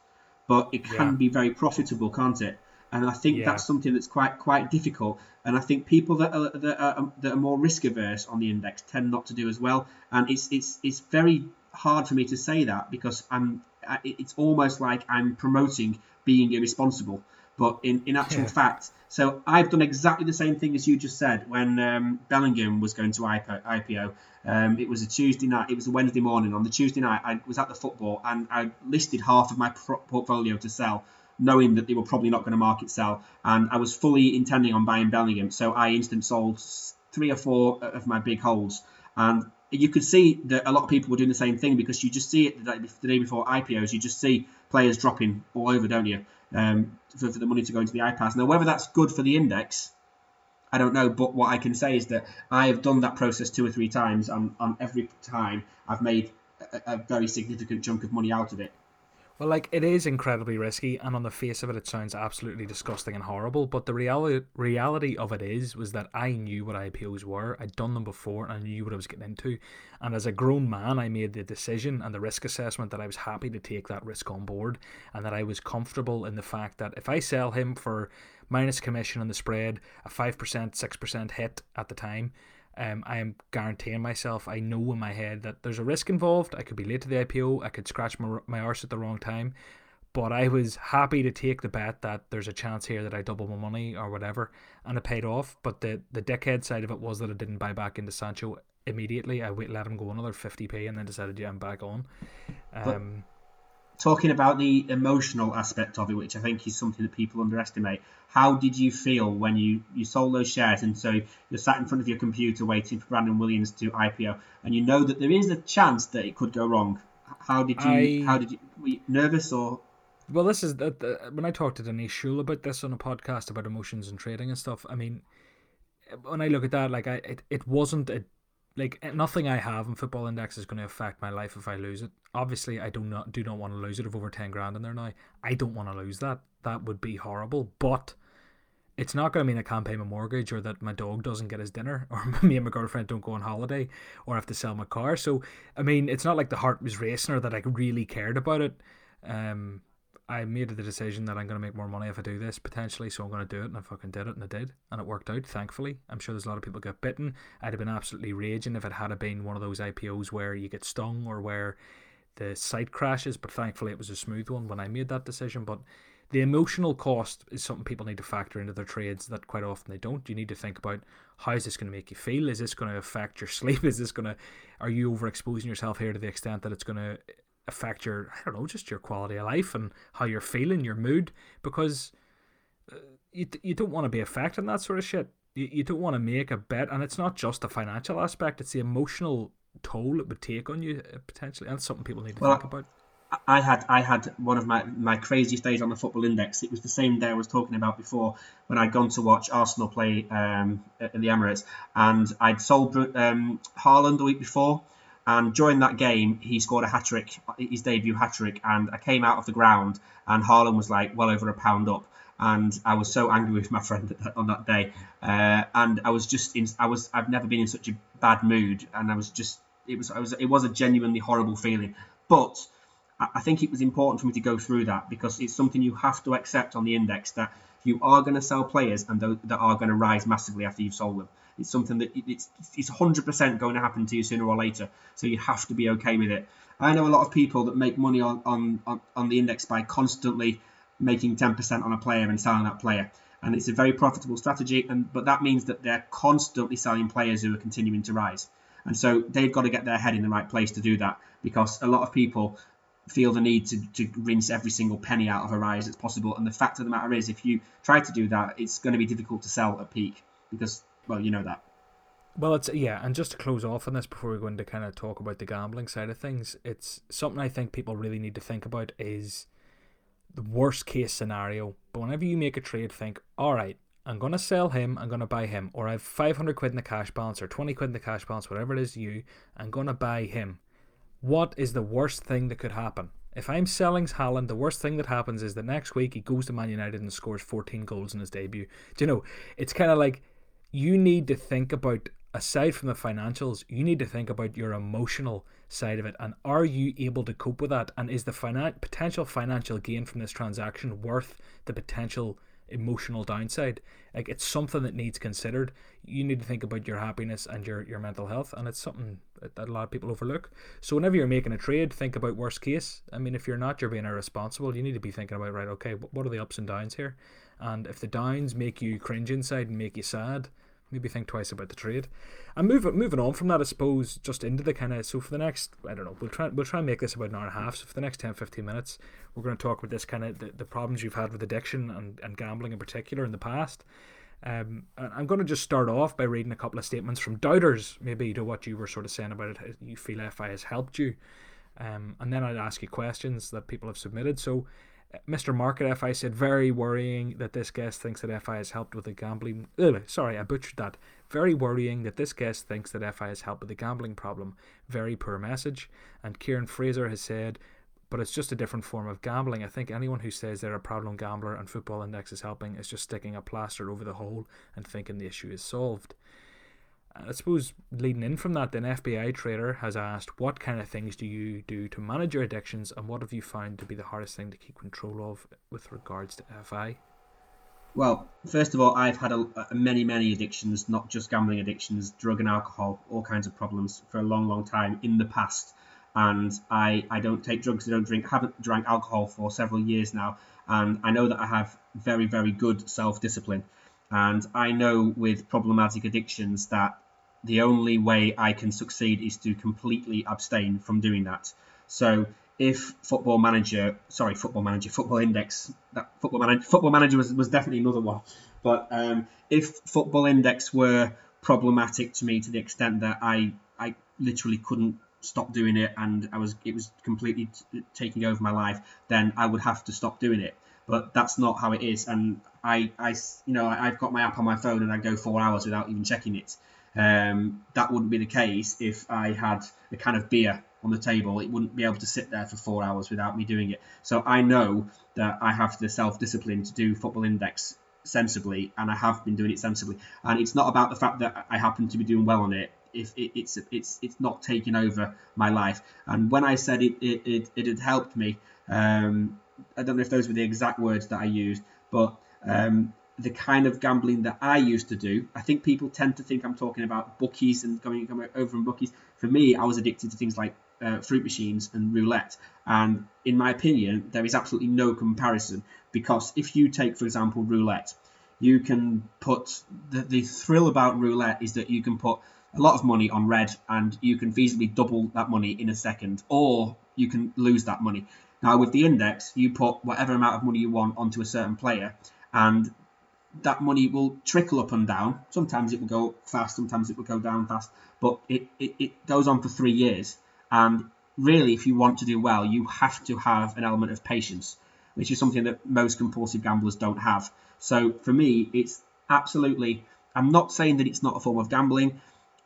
but it can yeah. be very profitable, can't it? And I think yeah. that's something that's quite quite difficult. And I think people that are, that are um, that are more risk averse on the index tend not to do as well. And it's it's it's very hard for me to say that because I'm it's almost like I'm promoting being irresponsible. But in, in actual yeah. fact, so I've done exactly the same thing as you just said when um, Bellingham was going to IPO. Um, it was a Tuesday night, it was a Wednesday morning. On the Tuesday night, I was at the football and I listed half of my portfolio to sell, knowing that they were probably not going to market sell. And I was fully intending on buying Bellingham. So I instant sold three or four of my big holds. And you could see that a lot of people were doing the same thing because you just see it the day before IPOs. You just see players dropping all over, don't you? Um, for, for the money to go into the IPOs. Now, whether that's good for the index, I don't know. But what I can say is that I have done that process two or three times, and on every time I've made a, a very significant chunk of money out of it. Well, like it is incredibly risky, and on the face of it, it sounds absolutely disgusting and horrible. But the reality reality of it is was that I knew what IPOs were. I'd done them before, and I knew what I was getting into. And as a grown man, I made the decision and the risk assessment that I was happy to take that risk on board, and that I was comfortable in the fact that if I sell him for minus commission on the spread, a five percent, six percent hit at the time, um, I am guaranteeing myself, I know in my head that there's a risk involved. I could be late to the IPO, I could scratch my, my arse at the wrong time. But I was happy to take the bet that there's a chance here that I double my money or whatever, and it paid off. But the, the dickhead side of it was that I didn't buy back into Sancho immediately. I wait, let him go another 50p and then decided, yeah, I'm back on. Um, talking about the emotional aspect of it, which I think is something that people underestimate. How did you feel when you, you sold those shares and so you're sat in front of your computer waiting for Brandon Williams to IPO and you know that there is a chance that it could go wrong? How did you? I, how did you? Were you nervous or? Well, this is that when I talked to Denise Shull about this on a podcast about emotions and trading and stuff. I mean, when I look at that, like I, it, it wasn't a like nothing I have in Football Index is going to affect my life if I lose it. Obviously, I do not do not want to lose it of over ten grand in there now. I don't want to lose that. That would be horrible. But it's not going to mean I can't pay my mortgage or that my dog doesn't get his dinner or me and my girlfriend don't go on holiday or have to sell my car. So I mean, it's not like the heart was racing or that I really cared about it. Um, I made the decision that I'm going to make more money if I do this potentially, so I'm going to do it, and I fucking did it, and I did, and it worked out. Thankfully, I'm sure there's a lot of people get bitten. I'd have been absolutely raging if it had been one of those IPOs where you get stung or where the site crashes, but thankfully it was a smooth one when I made that decision. But the emotional cost is something people need to factor into their trades that quite often they don't. You need to think about how is this going to make you feel? Is this going to affect your sleep? Is this going to are you overexposing yourself here to the extent that it's going to affect your I don't know just your quality of life and how you're feeling, your mood, because uh, you you don't want to be affecting that sort of shit. You, you don't want to make a bet, and it's not just the financial aspect; it's the emotional toll it would take on you uh, potentially, and something people need to well, think about. I had I had one of my, my craziest days on the football index. It was the same day I was talking about before when I'd gone to watch Arsenal play um, in the Emirates, and I'd sold um, Haaland the week before, and during that game, he scored a hat trick, his debut hat trick. And I came out of the ground, and Haaland was like well over a pound up. And I was so angry with my friend on that day. Uh, and I was just in, I was, I've never been in such a bad mood. And I was just, it was, I was, it was a genuinely horrible feeling. But I think it was important for me to go through that because it's something you have to accept on the index that you are going to sell players and that are going to rise massively after you've sold them. It's something that it's it's 100% going to happen to you sooner or later. So you have to be okay with it. I know a lot of people that make money on on, on, the index by constantly making 10% on a player and selling that player. And it's a very profitable strategy, and but that means that they're constantly selling players who are continuing to rise. And so they've got to get their head in the right place to do that because a lot of people feel the need to, to rinse every single penny out of a rise that's possible. And the fact of the matter is, if you try to do that, it's going to be difficult to sell at peak because well, you know that. Well, it's yeah, and just to close off on this before we go into kind of talk about the gambling side of things, it's something I think people really need to think about is the worst case scenario. But whenever you make a trade, think, all right, I'm gonna sell him, I'm gonna buy him, or I've 500 quid in the cash balance or 20 quid in the cash balance, whatever it is you, I'm gonna buy him. What is the worst thing that could happen? If I'm selling Haaland, the worst thing that happens is that next week he goes to Man United and scores 14 goals in his debut. Do you know? It's kind of like you need to think about aside from the financials, you need to think about your emotional side of it. And are you able to cope with that? And is the finan- potential financial gain from this transaction worth the potential emotional downside? Like it's something that needs considered. You need to think about your happiness and your, your mental health and it's something that a lot of people overlook. So whenever you're making a trade think about worst case. I mean if you're not you're being irresponsible. You need to be thinking about right okay what are the ups and downs here and if the downs make you cringe inside and make you sad maybe think twice about the trade. And moving moving on from that, I suppose, just into the kind of so for the next I don't know, we'll try we'll try and make this about an hour and a half. So for the next 10, 15 minutes, we're going to talk about this kind of the, the problems you've had with addiction and, and gambling in particular in the past. Um, I'm going to just start off by reading a couple of statements from doubters, maybe to what you were sort of saying about it. You feel FI has helped you, um, and then I'd ask you questions that people have submitted. So Mr. Market FI said, very worrying that this guest thinks that FI has helped with the gambling. Ugh, sorry, I butchered that. Very worrying that this guest thinks that FI has helped with the gambling problem. Very poor message. And Kieran Fraser has said, but it's just a different form of gambling. I think anyone who says they're a problem gambler and Football Index is helping is just sticking a plaster over the hole and thinking the issue is solved. I suppose leading in from that, then FBI Trader has asked, what kind of things do you do to manage your addictions, and what have you found to be the hardest thing to keep control of with regards to FI? Well, first of all, I've had a, a many, many addictions, not just gambling addictions, drug and alcohol, all kinds of problems for a long, long time in the past. And I, I don't take drugs, I don't drink, haven't drank alcohol for several years now. And I know that I have very, very good self discipline. And I know with problematic addictions that the only way I can succeed is to completely abstain from doing that. So if Football Manager, sorry, Football Manager, Football Index, that Football Manager, Football Manager was, was definitely another one. But um, if Football Index were problematic to me to the extent that I I literally couldn't stop doing it and I was it was completely t- taking over my life, then I would have to stop doing it. But that's not how it is, and I, I you know I've got my app on my phone and I go four hours without even checking it. Um, that wouldn't be the case if I had a can of beer on the table. It wouldn't be able to sit there for four hours without me doing it. So I know that I have the self discipline to do Football Index sensibly, and I have been doing it sensibly. And it's not about the fact that I happen to be doing well on it. If it, it's it's it's not taking over my life. And when I said it it, it, it had helped me, um, I don't know if those were the exact words that I used, but um, the kind of gambling that I used to do. I think people tend to think I'm talking about bookies and going, going over and bookies. For me, I was addicted to things like uh, fruit machines and roulette. And in my opinion, there is absolutely no comparison because if you take, for example, roulette, you can put the, the thrill about roulette is that you can put a lot of money on red and you can feasibly double that money in a second, or you can lose that money. Now, with the index, you put whatever amount of money you want onto a certain player, and that money will trickle up and down. Sometimes it will go fast, sometimes it will go down fast, but it, it, it goes on for three years. And really, if you want to do well, you have to have an element of patience, which is something that most compulsive gamblers don't have. So for me, it's absolutely, I'm not saying that it's not a form of gambling.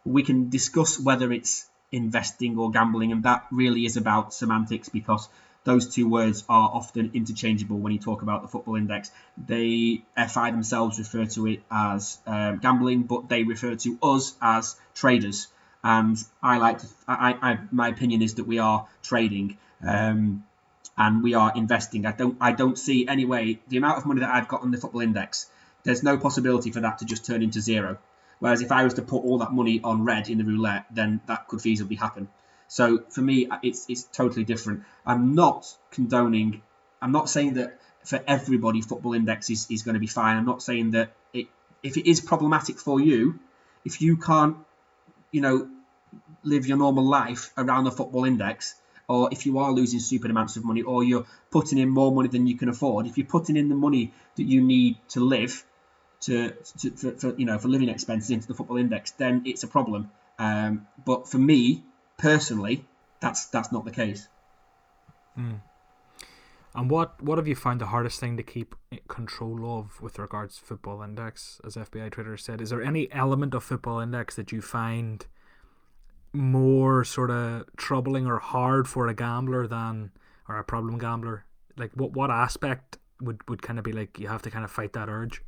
We can discuss whether it's investing or gambling, and that really is about semantics because those two words are often interchangeable when you talk about the football index. They FI themselves refer to it as um, gambling, but they refer to us as traders. And I like to, I, I, my opinion is that we are trading. Um, and we are investing. I don't I don't see any way the amount of money that I've got on the football index. There's no possibility for that to just turn into zero. Whereas if I was to put all that money on red in the roulette, then that could feasibly happen. So for me, it's it's totally different. I'm not condoning. I'm not saying that for everybody football index is, is going to be fine. I'm not saying that it if it is problematic for you, if you can't, you know, live your normal life around the football index, or if you are losing stupid amounts of money, or you're putting in more money than you can afford, if you're putting in the money that you need to live, to, to for, for, you know for living expenses into the football index, then it's a problem. Um, but for me, personally, that's that's not the case. Mm. And what what have you found the hardest thing to keep control of with regards to Football Index, as FBI Twitter said? Is there any element of Football Index that you find more sort of troubling or hard for a gambler than or a problem gambler? Like what what aspect would would kind of be like you have to kind of fight that urge?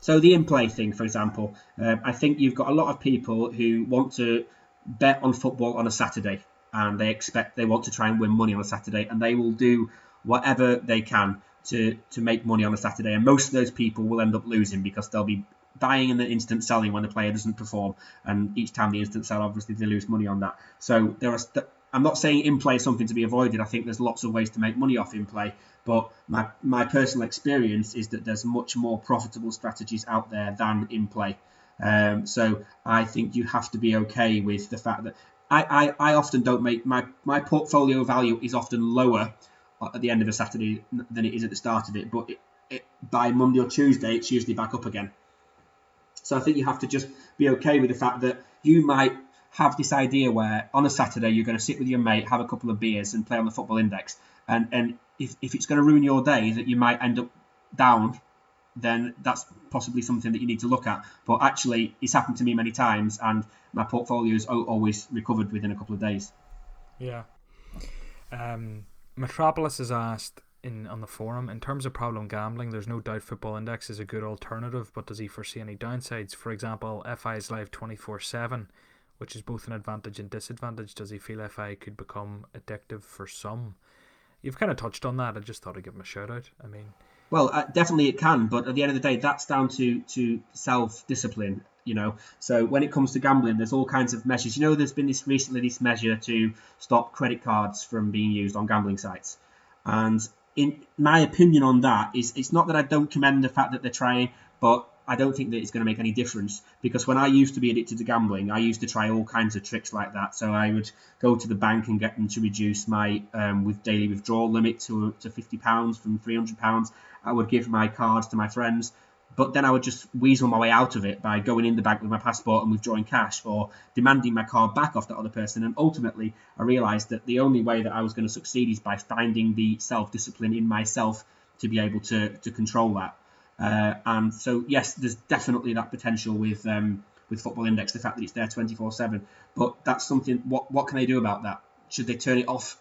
So the in-play thing, for example, uh, I think you've got a lot of people who want to bet on football on a Saturday and they expect they want to try and win money on a Saturday and they will do whatever they can to to make money on a Saturday and most of those people will end up losing because they'll be buying and then instant selling when the player doesn't perform and each time the instant sell obviously they lose money on that. So there are st- I'm not saying in play is something to be avoided I think there's lots of ways to make money off in play but my my personal experience is that there's much more profitable strategies out there than in play um, so I think you have to be okay with the fact that I, I, I often don't make my, my portfolio value is often lower at the end of a Saturday than it is at the start of it, but it, it, by Monday or Tuesday, it's usually back up again. So I think you have to just be okay with the fact that you might have this idea where on a Saturday you're going to sit with your mate, have a couple of beers, and play on the football index. And and if, if it's going to ruin your day, that you might end up down then that's possibly something that you need to look at. But actually, it's happened to me many times, and my portfolio is always recovered within a couple of days. Yeah. Um, Metropolis has asked in on the forum in terms of problem gambling. There's no doubt Football Index is a good alternative, but does he foresee any downsides? For example, FI is live twenty four seven, which is both an advantage and disadvantage. Does he feel FI could become addictive for some? You've kind of touched on that. I just thought I'd give him a shout out. I mean. Well, uh, definitely it can, but at the end of the day, that's down to to self discipline. You know, so when it comes to gambling, there's all kinds of measures. You know, there's been this recently this measure to stop credit cards from being used on gambling sites, and in my opinion on that is it's not that I don't commend the fact that they're trying, but I don't think that it's going to make any difference because when I used to be addicted to gambling, I used to try all kinds of tricks like that. So I would go to the bank and get them to reduce my um, with daily withdrawal limit to to fifty pounds from three hundred pounds. I would give my cards to my friends, but then I would just weasel my way out of it by going in the bank with my passport and withdrawing cash or demanding my card back off that other person. And ultimately, I realised that the only way that I was going to succeed is by finding the self discipline in myself to be able to to control that. Uh, and so, yes, there's definitely that potential with um, with Football Index, the fact that it's there 24 7. But that's something, what, what can they do about that? Should they turn it off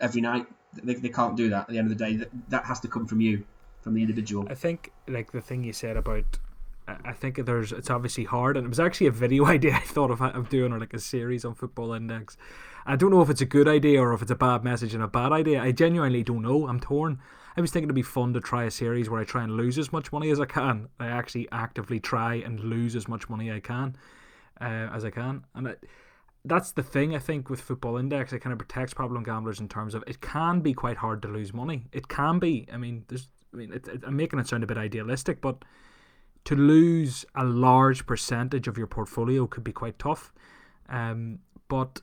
every night? They, they can't do that at the end of the day. That, that has to come from you, from the individual. I think, like the thing you said about I think there's it's obviously hard, and it was actually a video idea I thought of, of doing, or like a series on Football Index. I don't know if it's a good idea or if it's a bad message and a bad idea. I genuinely don't know. I'm torn. I was thinking it'd be fun to try a series where I try and lose as much money as I can. I actually actively try and lose as much money I can uh, as I can, and it, that's the thing I think with Football Index. It kind of protects problem gamblers in terms of it can be quite hard to lose money. It can be. I mean, there's. I mean, it, it, I'm making it sound a bit idealistic, but to lose a large percentage of your portfolio could be quite tough. Um, but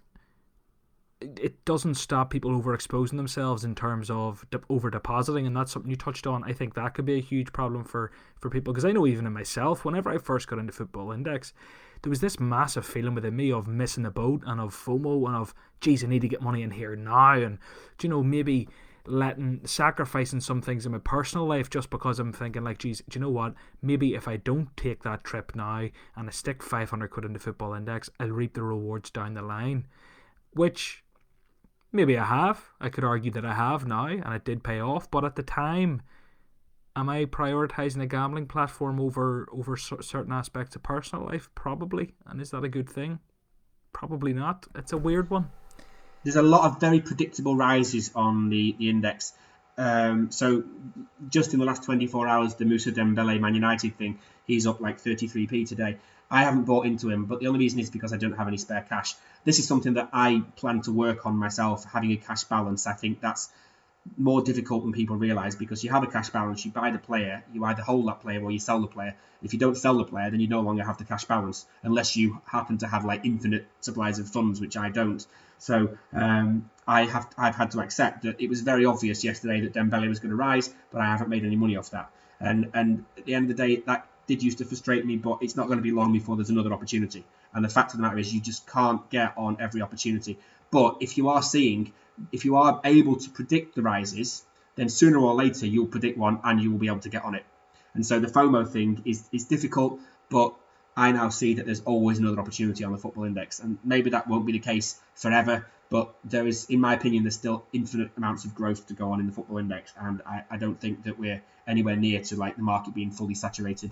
it doesn't stop people overexposing themselves in terms of de- over depositing, and that's something you touched on. I think that could be a huge problem for for people because I know even in myself, whenever I first got into Football Index, there was this massive feeling within me of missing the boat and of FOMO and of, geez, I need to get money in here now, and you know maybe letting sacrificing some things in my personal life just because I'm thinking like, geez, do you know what? Maybe if I don't take that trip now and I stick 500 quid into Football Index, I'll reap the rewards down the line, which maybe I have. I could argue that I have now, and it did pay off. But at the time, am I prioritizing a gambling platform over over certain aspects of personal life? Probably. And is that a good thing? Probably not. It's a weird one there's a lot of very predictable rises on the, the index. Um, so just in the last 24 hours, the Moussa Dembele Man United thing, he's up like 33p today. I haven't bought into him, but the only reason is because I don't have any spare cash. This is something that I plan to work on myself, having a cash balance. I think that's more difficult than people realise because you have a cash balance, you buy the player, you either hold that player or you sell the player. If you don't sell the player, then you no longer have the cash balance unless you happen to have like infinite supplies of funds, which I don't. So um, I have I've had to accept that it was very obvious yesterday that Dembele was going to rise, but I haven't made any money off that. And and at the end of the day, that did used to frustrate me, but it's not going to be long before there's another opportunity. And the fact of the matter is, you just can't get on every opportunity. But if you are seeing if you are able to predict the rises, then sooner or later you'll predict one and you will be able to get on it. And so the FOMO thing is, is difficult, but I now see that there's always another opportunity on the football index. And maybe that won't be the case forever, but there is, in my opinion, there's still infinite amounts of growth to go on in the football index. And I, I don't think that we're anywhere near to like the market being fully saturated.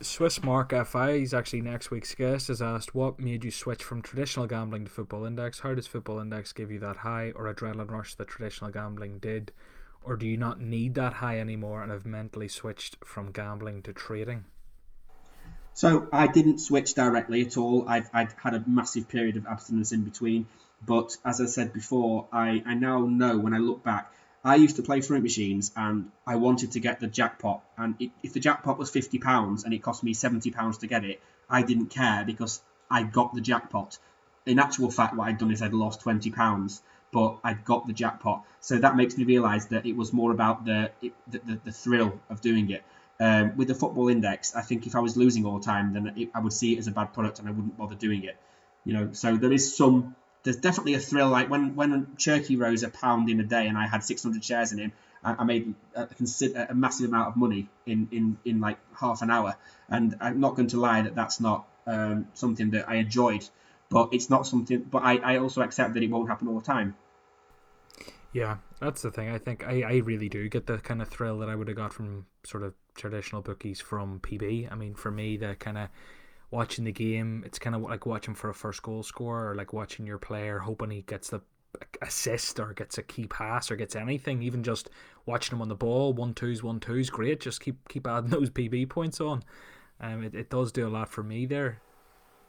Swiss Mark FI he's actually next week's guest has asked what made you switch from traditional gambling to Football Index? How does Football Index give you that high or adrenaline rush that traditional gambling did? Or do you not need that high anymore and have mentally switched from gambling to trading? So I didn't switch directly at all. I've, I've had a massive period of abstinence in between. But as I said before, I, I now know when I look back I used to play fruit machines and I wanted to get the jackpot. And it, if the jackpot was £50 and it cost me £70 to get it, I didn't care because I got the jackpot. In actual fact, what I'd done is I'd lost £20, but I'd got the jackpot. So that makes me realise that it was more about the, the, the, the, thrill of doing it. Um, with the football index, I think if I was losing all the time, then it, I would see it as a bad product and I wouldn't bother doing it. You know, so there is some there's definitely a thrill. Like when when Cherki rose a pound in a day, and I had 600 shares in him, I, I made a, a, massive amount of money in, in in like half an hour. And I'm not going to lie that that's not um, something that I enjoyed, but it's not something. But I, I also accept that it won't happen all the time. Yeah, that's the thing. I think I, I really do get the kind of thrill that I would have got from sort of traditional bookies from PB. I mean, for me, the kind of watching the game. It's kind of like watching for a first goal score, or like watching your player hoping he gets the assist or gets a key pass or gets anything. Even just watching him on the ball, one twos, one twos, great. Just keep keep adding those PB points on. Um, it, it does do a lot for me there.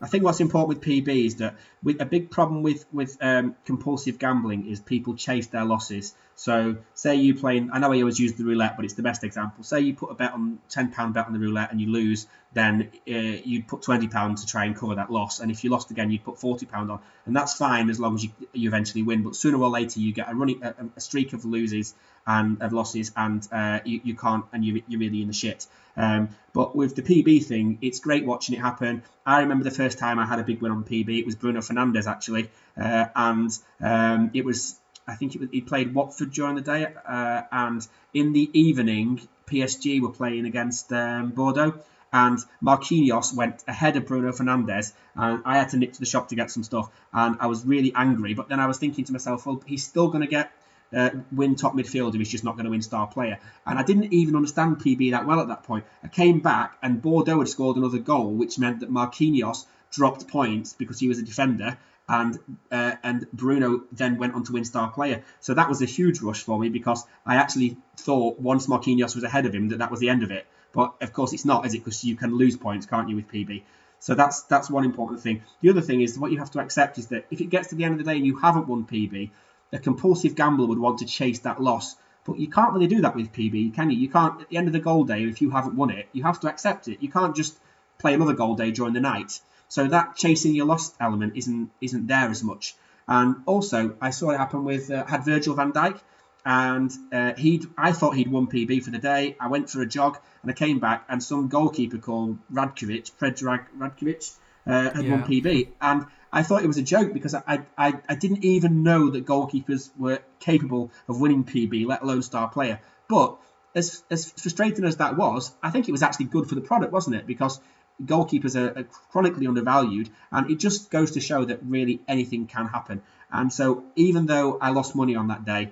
I think what's important with PB is that with a big problem with with um, compulsive gambling is people chase their losses. So say you playing, I know I always use the roulette, but it's the best example. Say you put a bet on ten pound bet on the roulette and you lose, then uh, you'd put twenty pound to try and cover that loss. And if you lost again, you'd put forty pound on, and that's fine as long as you, you eventually win. But sooner or later, you get a running a, a streak of loses and of losses, and uh, you, you can't, and you, you're really in the shit. Um, but with the PB thing, it's great watching it happen. I remember the first time I had a big win on PB. It was Bruno Fernandes actually, uh, and um, it was I think was, he played Watford during the day, uh, and in the evening, PSG were playing against um, Bordeaux, and Marquinhos went ahead of Bruno Fernandes, and I had to nip to the shop to get some stuff, and I was really angry. But then I was thinking to myself, well, he's still going to get uh, win top midfielder. He's just not going to win star player. And I didn't even understand PB that well at that point. I came back and Bordeaux had scored another goal, which meant that Marquinhos dropped points because he was a defender. And uh, and Bruno then went on to win star player. So that was a huge rush for me because I actually thought once Marquinhos was ahead of him that that was the end of it. But of course it's not, is it? Because you can lose points, can't you, with PB? So that's that's one important thing. The other thing is what you have to accept is that if it gets to the end of the day and you haven't won PB, a compulsive gambler would want to chase that loss. But you can't really do that with PB, can you? You can't at the end of the goal day if you haven't won it, you have to accept it. You can't just play another goal day during the night. So that chasing your loss element isn't isn't there as much. And also, I saw it happen with uh, had Virgil van Dijk, and uh, he I thought he'd won PB for the day. I went for a jog and I came back, and some goalkeeper called Rajkovic, Predrag Rajkovic, uh, had yeah. won PB, and I thought it was a joke because I, I I didn't even know that goalkeepers were capable of winning PB, let alone star player. But as as frustrating as that was, I think it was actually good for the product, wasn't it? Because goalkeepers are, are, chronically undervalued, and it just goes to show that really anything can happen. And so, even though I lost money on that day,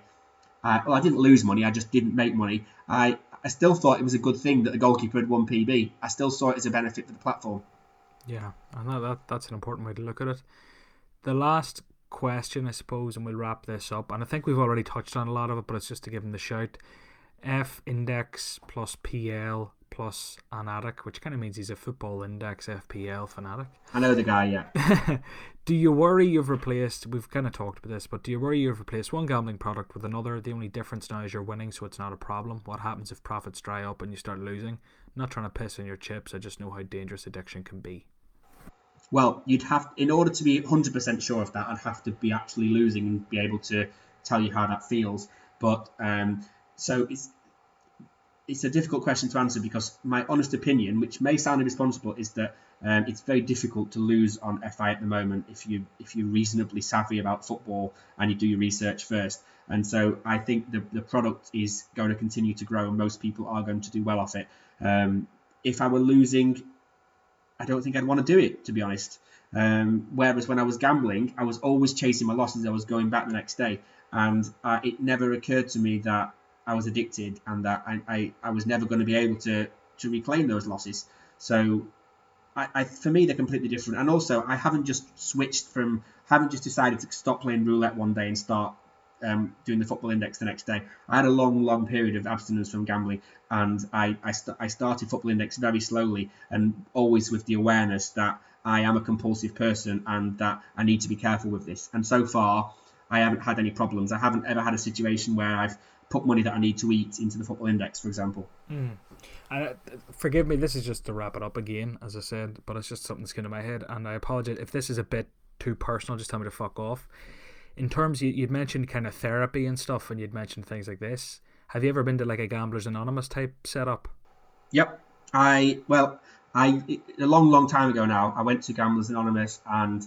uh, well, I didn't lose money, I just didn't make money. I I still thought it was a good thing that the goalkeeper had won PB. I still saw it as a benefit for the platform. Yeah, I know that that's an important way to look at it. The last question, I suppose, and we'll wrap this up. And I think we've already touched on a lot of it, but it's just to give them the shout. F index plus PL plus Anatic, which kind of means he's a football index FPL fanatic. I know the guy, yeah. do you worry you've replaced, we've kind of talked about this, but do you worry you've replaced one gambling product with another? The only difference now is you're winning, so it's not a problem. What happens if profits dry up and you start losing? I'm not trying to piss on your chips, I just know how dangerous addiction can be. Well, you'd have, in order to be 100% sure of that, I'd have to be actually losing and be able to tell you how that feels. But um, so it's it's a difficult question to answer because my honest opinion, which may sound irresponsible, is that um, it's very difficult to lose on FI at the moment if you if you're reasonably savvy about football and you do your research first. And so I think the the product is going to continue to grow, and most people are going to do well off it. Um, if I were losing, I don't think I'd want to do it to be honest. Um, whereas when I was gambling, I was always chasing my losses. I was going back the next day, and uh, it never occurred to me that I was addicted and that I, I, I was never going to be able to to reclaim those losses. So I, I, for me they're completely different. And also I haven't just switched from haven't just decided to stop playing roulette one day and start um, doing the football index the next day. I had a long, long period of abstinence from gambling, and I I, st- I started football index very slowly and always with the awareness that I am a compulsive person and that I need to be careful with this. And so far, I haven't had any problems. I haven't ever had a situation where I've put money that I need to eat into the football index, for example. Mm. Uh, forgive me, this is just to wrap it up again, as I said, but it's just something that's in my head, and I apologize if this is a bit too personal. Just tell me to fuck off. In terms, you, you'd mentioned kind of therapy and stuff, and you'd mentioned things like this. Have you ever been to like a Gamblers Anonymous type setup? Yep. I well, I a long, long time ago now. I went to Gamblers Anonymous, and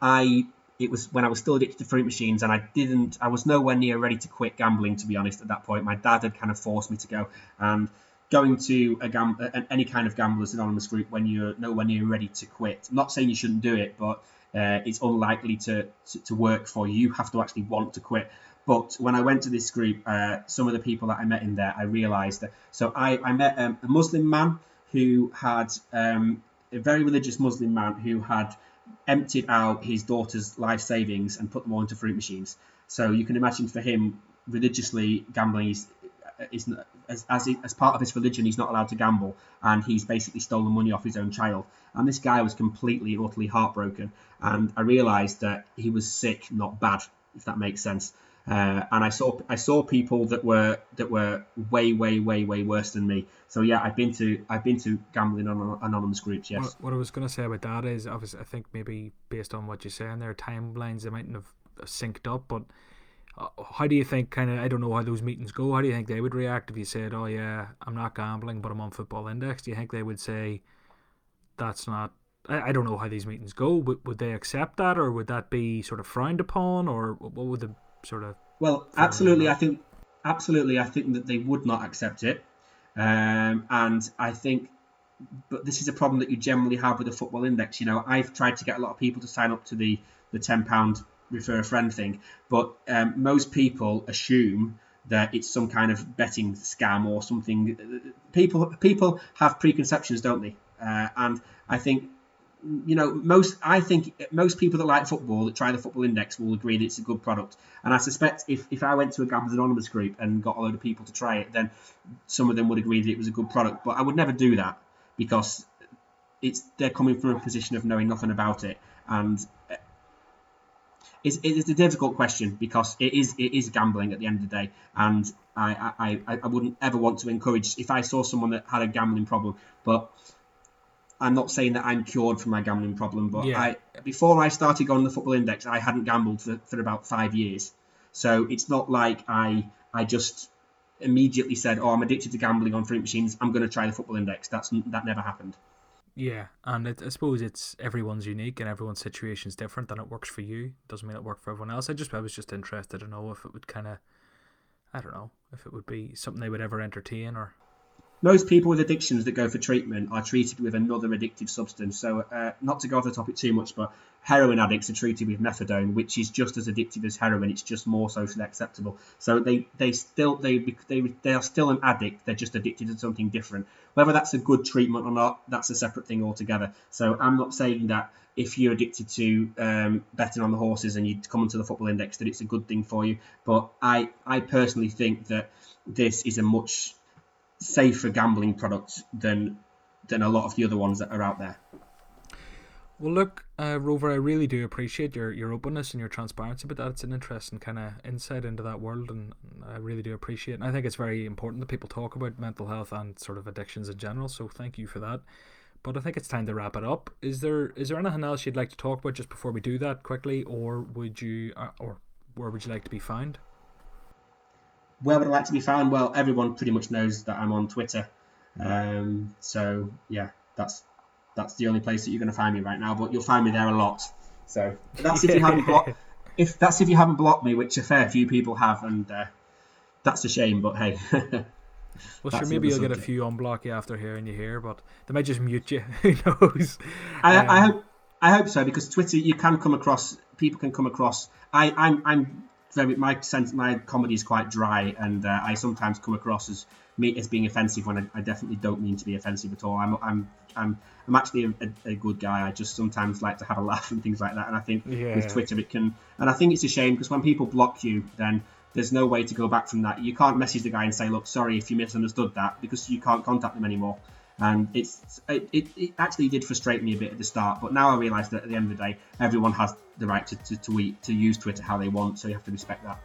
I it was when I was still addicted to fruit machines, and I didn't. I was nowhere near ready to quit gambling. To be honest, at that point, my dad had kind of forced me to go, and going to a gam- any kind of gamblers anonymous group when you're nowhere near ready to quit. I'm not saying you shouldn't do it, but uh, it's unlikely to, to, to work for you. You have to actually want to quit. But when I went to this group, uh, some of the people that I met in there, I realised that. So I, I met um, a Muslim man who had um, a very religious Muslim man who had emptied out his daughter's life savings and put them all into fruit machines. So you can imagine for him, religiously gambling is is as as, he, as part of his religion, he's not allowed to gamble, and he's basically stolen money off his own child. And this guy was completely, utterly heartbroken. And I realised that he was sick, not bad, if that makes sense. Uh, and I saw I saw people that were that were way way way way worse than me. So yeah, I've been to I've been to gambling on anonymous groups. Yes. What, what I was going to say about that is obviously I think maybe based on what you're saying there, timelines they mightn't have synced up. But uh, how do you think kind of I don't know how those meetings go? How do you think they would react if you said, "Oh yeah, I'm not gambling, but I'm on Football Index"? Do you think they would say that's not I, I don't know how these meetings go. Would, would they accept that, or would that be sort of frowned upon, or what would the sort of? Well, absolutely. I think absolutely. I think that they would not accept it, um, and I think, but this is a problem that you generally have with the football index. You know, I've tried to get a lot of people to sign up to the the ten pound refer a friend thing, but um, most people assume that it's some kind of betting scam or something. People people have preconceptions, don't they? Uh, and I think you know, most I think most people that like football that try the football index will agree that it's a good product. And I suspect if, if I went to a Gamblers Anonymous group and got a load of people to try it, then some of them would agree that it was a good product. But I would never do that because it's they're coming from a position of knowing nothing about it, and it's, it's a difficult question because it is it is gambling at the end of the day, and I I, I wouldn't ever want to encourage if I saw someone that had a gambling problem, but I'm not saying that I'm cured from my gambling problem, but yeah. I before I started going to the football index, I hadn't gambled for, for about five years. So it's not like I I just immediately said, "Oh, I'm addicted to gambling on fruit machines. I'm going to try the football index." That's that never happened. Yeah, and it, I suppose it's everyone's unique and everyone's situation is different, and it works for you. Doesn't mean it worked for everyone else. I just I was just interested to know if it would kind of, I don't know, if it would be something they would ever entertain or most people with addictions that go for treatment are treated with another addictive substance. So, uh, not to go off the topic too much, but heroin addicts are treated with methadone, which is just as addictive as heroin. It's just more socially acceptable. So they, they still they, they they are still an addict. They're just addicted to something different. Whether that's a good treatment or not, that's a separate thing altogether. So I'm not saying that if you're addicted to um, betting on the horses and you come onto the football index that it's a good thing for you. But I I personally think that this is a much safer gambling product than than a lot of the other ones that are out there. Well, look, uh, Rover, I really do appreciate your, your openness and your transparency But that. It's an interesting kind of insight into that world, and I really do appreciate it. And I think it's very important that people talk about mental health and sort of addictions in general. So thank you for that. But I think it's time to wrap it up. Is there is there anything else you'd like to talk about just before we do that quickly, or would you, uh, or where would you like to be found? Where would I like to be found? Well, everyone pretty much knows that I'm on Twitter. Um, so yeah, that's that's the only place that you're going to find me right now. But you'll find me there a lot. So that's if you haven't blocked. If that's if you haven't blocked me, which a fair few people have, and uh, that's a shame. But hey. well, sure, maybe you'll subject. get a few unblock you after hearing you here, but they might just mute you. Who knows? I, um, I hope I hope so because Twitter you can come across people can come across. I I'm I'm very my sense my comedy is quite dry, and uh, I sometimes come across as me as being offensive when I, I, definitely don't mean to be offensive at all. I'm I'm I'm I'm actually a, a, a, good guy. I just sometimes like to have a laugh and things like that. And I think yeah. with Twitter it can, and I think it's a shame because when people block you, then there's no way to go back from that. You can't message the guy and say, "Look, sorry if you misunderstood that," because you can't contact them anymore and it's it, it, it, actually did frustrate me a bit at the start but now i realize that at the end of the day everyone has the right to, to, to, to use twitter how they want so you have to respect that.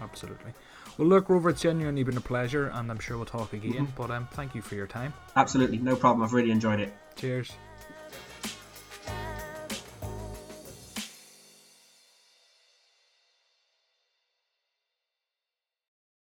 Absolutely. Well look rover it's genuinely been a pleasure and i'm sure we'll talk again mm-hmm. but um, thank you for your time. Absolutely. No problem. I've really enjoyed it. Cheers